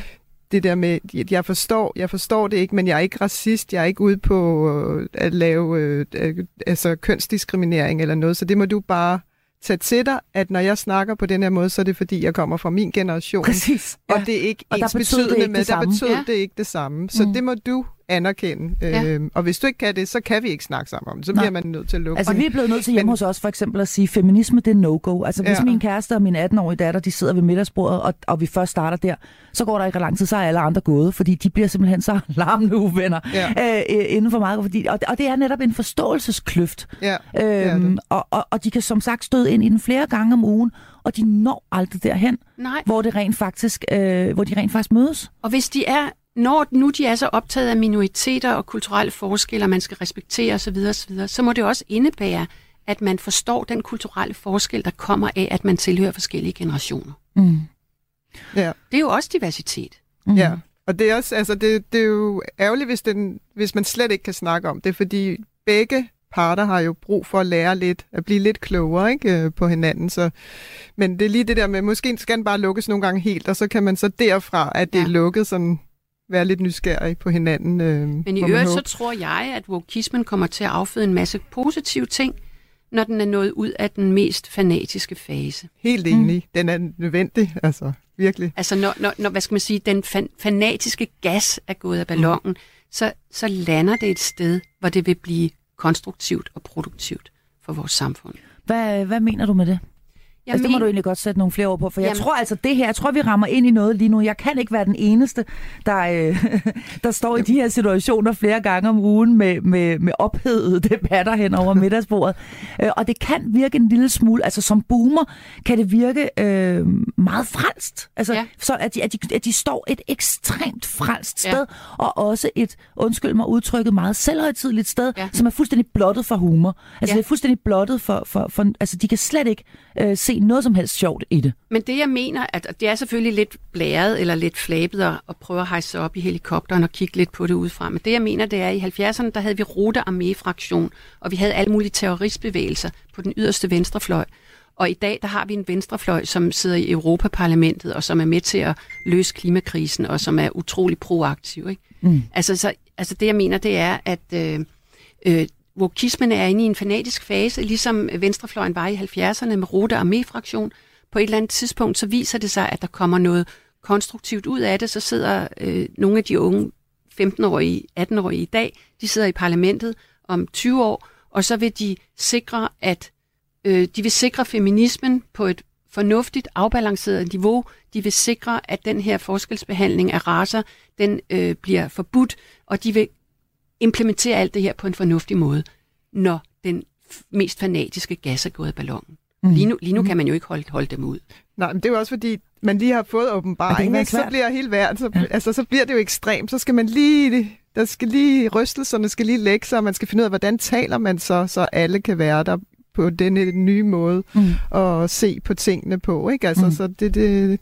det der med, at jeg forstår, jeg forstår det ikke, men jeg er ikke racist, jeg er ikke ude på øh, at lave øh, øh, altså kønsdiskriminering eller noget, så det må du bare tage til dig, at når jeg snakker på den her måde, så er det fordi, jeg kommer fra min generation. Præcis. Og det er ikke Og der ens betød det betydende ikke med, det der betød Ja. det ikke det samme. Så Mm. det må du anerkende. Ja. Øhm, og hvis du ikke kan det, så kan vi ikke snakke sammen om det. Så Nej. bliver man nødt til at lukke. Altså, vi er blevet nødt til hjemme Men- hos os for eksempel at sige, feminisme det er no-go. Altså, hvis Ja. min kæreste og min 18-årige datter, de sidder ved middagsbordet, og, og vi først starter der, så går der ikke lang tid, så er alle andre gået, fordi de bliver simpelthen så larmende uvenner Ja. øh, inden for meget. Fordi, og, og det er netop en forståelseskløft. Ja, Øhm, det. og, og, og de kan som sagt støde ind i den flere gange om ugen, og de når aldrig derhen, Nej, hvor, det rent faktisk, øh, hvor de rent faktisk mødes. og hvis de er, når nu de er så optaget af minoriteter og kulturelle forskelle, og man skal respektere osv., osv., så må det også indebære, at man forstår den kulturelle forskel, der kommer af, at man tilhører forskellige generationer. Mm. ja. Det er jo også diversitet. Mm. Ja, og det er også, altså det, det er jo ærgerligt, hvis, den, hvis man slet ikke kan snakke om det, fordi begge parter har jo brug for at lære lidt, at blive lidt klogere ikke, øh, på hinanden. Så, men det er lige det der med, måske skal den bare lukkes nogle gange helt, og så kan man så derfra, at det ja. Ja. er lukket, sådan være lidt nysgerrig på hinanden. Øh, Men i øvrigt så tror jeg, at wokismen kommer til at afføde en masse positive ting, når den er nået ud af den mest fanatiske fase. Helt enig. Mm. Den er nødvendig, altså virkelig. Altså når, når, når hvad skal man sige, den fan, fanatiske gas er gået af ballonen, mm. så, så lander det et sted, hvor det vil blive konstruktivt og produktivt for vores samfund. Hvad, hvad mener du med det? Jeg altså, det må men- du egentlig godt sætte nogle flere ord på, for jeg Jamen- tror altså det her, jeg tror vi rammer ind i noget lige nu. Jeg kan ikke være den eneste, der, øh, der står i de her situationer flere gange om ugen med, med, med ophedede debatter hen over middagsbordet. Øh, og det kan virke en lille smule, altså som boomer kan det virke øh, meget frelst. Altså, ja. Ja. så at de, at, de, at de står et ekstremt frelst Ja. sted, og også et, undskyld mig udtrykket, meget selvhøjtidligt sted, ja. Ja. som er fuldstændig blottet for humor. Altså Ja. det er fuldstændig blottet for, for, for, altså de kan slet ikke øh, se noget som helst sjovt i det. Men det jeg mener, at det er selvfølgelig lidt blæret eller lidt flabet at, at prøve at hejse op i helikopteren og kigge lidt på det udefra. Men det jeg mener, det er, at i 70'erne, der havde vi Rote Armee-fraktion, og vi havde alle mulige terroristbevægelser på den yderste venstrefløj. Og i dag, der har vi en venstrefløj, som sidder i Europaparlamentet, og som er med til at løse klimakrisen, og som er utrolig proaktiv. Ikke? Mm. Altså, så, altså det jeg mener, det er, at øh, øh, wokismen er inde i en fanatisk fase, ligesom venstrefløjen var i 70'erne med Rote Armee-fraktion. På et eller andet tidspunkt, så viser det sig, at der kommer noget konstruktivt ud af det. Så sidder øh, nogle af de unge 15-årige, 18-årige i dag, de sidder i parlamentet om 20 år, og så vil de sikre, at øh, de vil sikre feminismen på et fornuftigt, afbalanceret niveau. De vil sikre, at den her forskelsbehandling af raser, den øh, bliver forbudt, og de vil implementere alt det her på en fornuftig måde, når den mest fanatiske gas er gået af ballonen. Mm. Lige, nu, lige nu kan man jo ikke holde, holde dem ud. Nej, men det er jo også fordi, man lige har fået Og det åbenbaring, kan være ikke? så bliver hele verden, så, ja. altså, så bliver det jo ekstremt. Så skal man lige, der skal lige, rystelserne skal lige lægge sig, og man skal finde ud af, hvordan taler man så, så alle kan være der på denne nye måde Mm. og se på tingene på, ikke? Altså, Mm. mm. så det, det,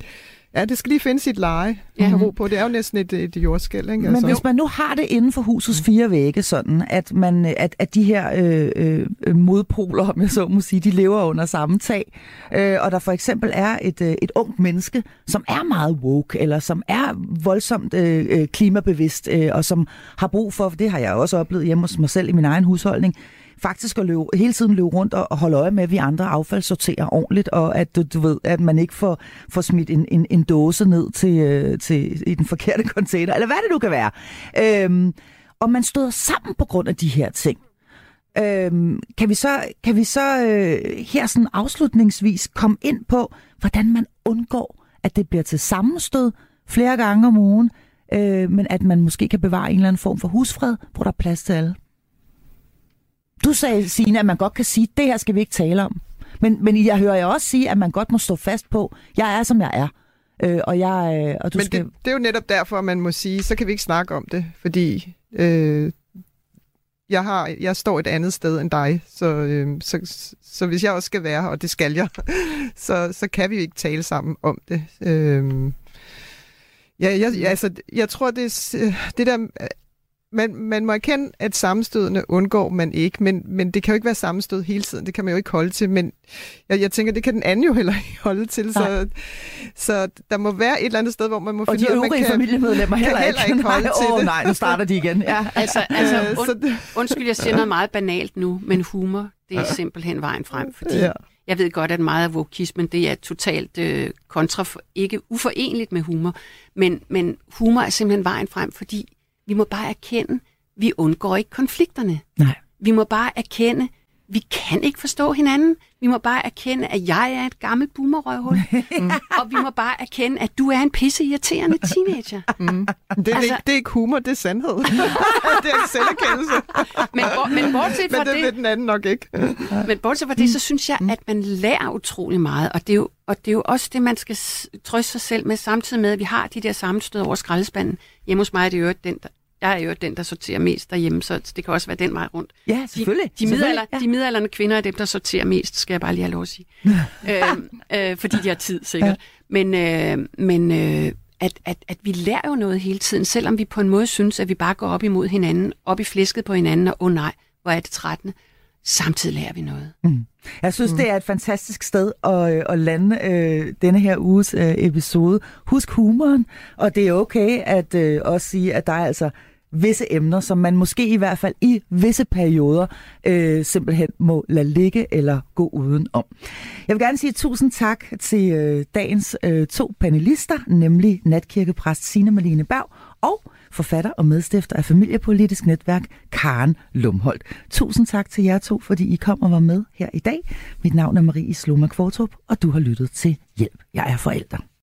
ja, det skal lige finde sit leje Ja. ja. ro på. Det er jo næsten et, et jordskæld, ikke? Men Altså. hvis man nu har det inden for husets fire vægge, sådan at, man, at, at de her øh, øh, modpoler, om jeg så må sige, de lever under samme tag, øh, og der for eksempel er et, øh, et ungt menneske, som er meget woke, eller som er voldsomt øh, øh, klimabevidst, øh, og som har brug for, det har jeg også oplevet hjemme hos mig selv i min egen husholdning, faktisk at løbe, hele tiden løbe rundt og, og holde øje med, at vi andre affaldssorterer ordentligt, og at du, du ved, at man ikke får, får smidt en, en, en dåse ned til, øh, til, i den forkerte container, eller hvad det nu kan være. Øhm, og man støder sammen på grund af de her ting. Øhm, kan vi så, kan vi så øh, her sådan afslutningsvis komme ind på, hvordan man undgår, at det bliver til sammenstød flere gange om ugen, øh, men at man måske kan bevare en eller anden form for husfred, hvor der er plads til alle? Du sagde, Signe, at man godt kan sige, det her skal vi ikke tale om. Men, men jeg hører jeg også sige, at man godt må stå fast på, jeg er, som jeg er. Øh, og, jeg, øh, og du Men skal... det, det er jo netop derfor, man må sige, så kan vi ikke snakke om det, fordi øh, jeg, har, jeg står et andet sted end dig, så, øh, så, så, hvis jeg også skal være her, og det skal jeg, så, så kan vi jo ikke tale sammen om det. Øh, ja, jeg, jeg, altså, jeg tror, det, det der... Man, man må erkende, at sammenstødene undgår man ikke, men, men det kan jo ikke være sammenstød hele tiden. Det kan man jo ikke holde til, men jeg, jeg tænker, det kan den anden jo heller ikke holde til. Så, så der må være et eller andet sted, hvor man må og finde de ud af, man kan, familiemedlemmer kan heller, heller ikke nej, holde til åh, det. nej, nu starter de igen. Ja. Altså, altså Øh, und, så det, undskyld, jeg siger noget meget banalt nu, men humor, det er simpelthen vejen frem, fordi ja. Jeg ved godt, at meget af vokismen, det er totalt øh, kontra, ikke uforenligt med humor, men, men humor er simpelthen vejen frem, fordi vi må bare erkende, vi undgår ikke konflikterne. Nej. Vi må bare erkende, vi kan ikke forstå hinanden. Vi må bare erkende, at jeg er et gammelt boomerrøvhul. mm. Og vi må bare erkende, at du er en pisse irriterende teenager. Mm. Det, er Altså- ikke, det er ikke humor, det er sandhed. det er selverkendelse. Men, hvor, men bortset fra Men det det, vil den anden nok ikke. Men bortset fra det, så synes jeg, at man lærer utrolig meget, og det er jo, og det er jo også det, man skal trøste sig selv med, samtidig med, at vi har de der sammenstød over skraldespanden. Hjemme hos mig er det jo den, der, jeg er jo den, der sorterer mest derhjemme, så det kan også være den vej rundt. Ja, selvfølgelig. De, de, middelalder, ja. de middelalderne kvinder er dem, der sorterer mest, skal jeg bare lige have lov at sige. øhm, øh, fordi de har tid, sikkert. Ja. Men, øh, men øh, at, at, at vi lærer jo noget hele tiden, selvom vi på en måde synes, at vi bare går op imod hinanden, op i flæsket på hinanden, og åh oh, nej, hvor er det trættende. Samtidig lærer vi noget. Jeg synes, mm. det er et fantastisk sted at, øh, at lande øh, denne her uges øh, episode. Husk humoren, og det er okay at øh, også sige, at der er altså visse emner, som man måske i hvert fald i visse perioder øh, simpelthen må lade ligge eller gå udenom. Jeg vil gerne sige tusind tak til øh, dagens øh, to panelister, nemlig natkirkepræst Signe Malene Berg og forfatter og medstifter af Familiepolitisk Netværk, Karen Lumholdt. Tusind tak til jer to, fordi I kom og var med her i dag. Mit navn er Marie Sloma Kvartrup, og du har lyttet til Hjælp. Jeg er forælder.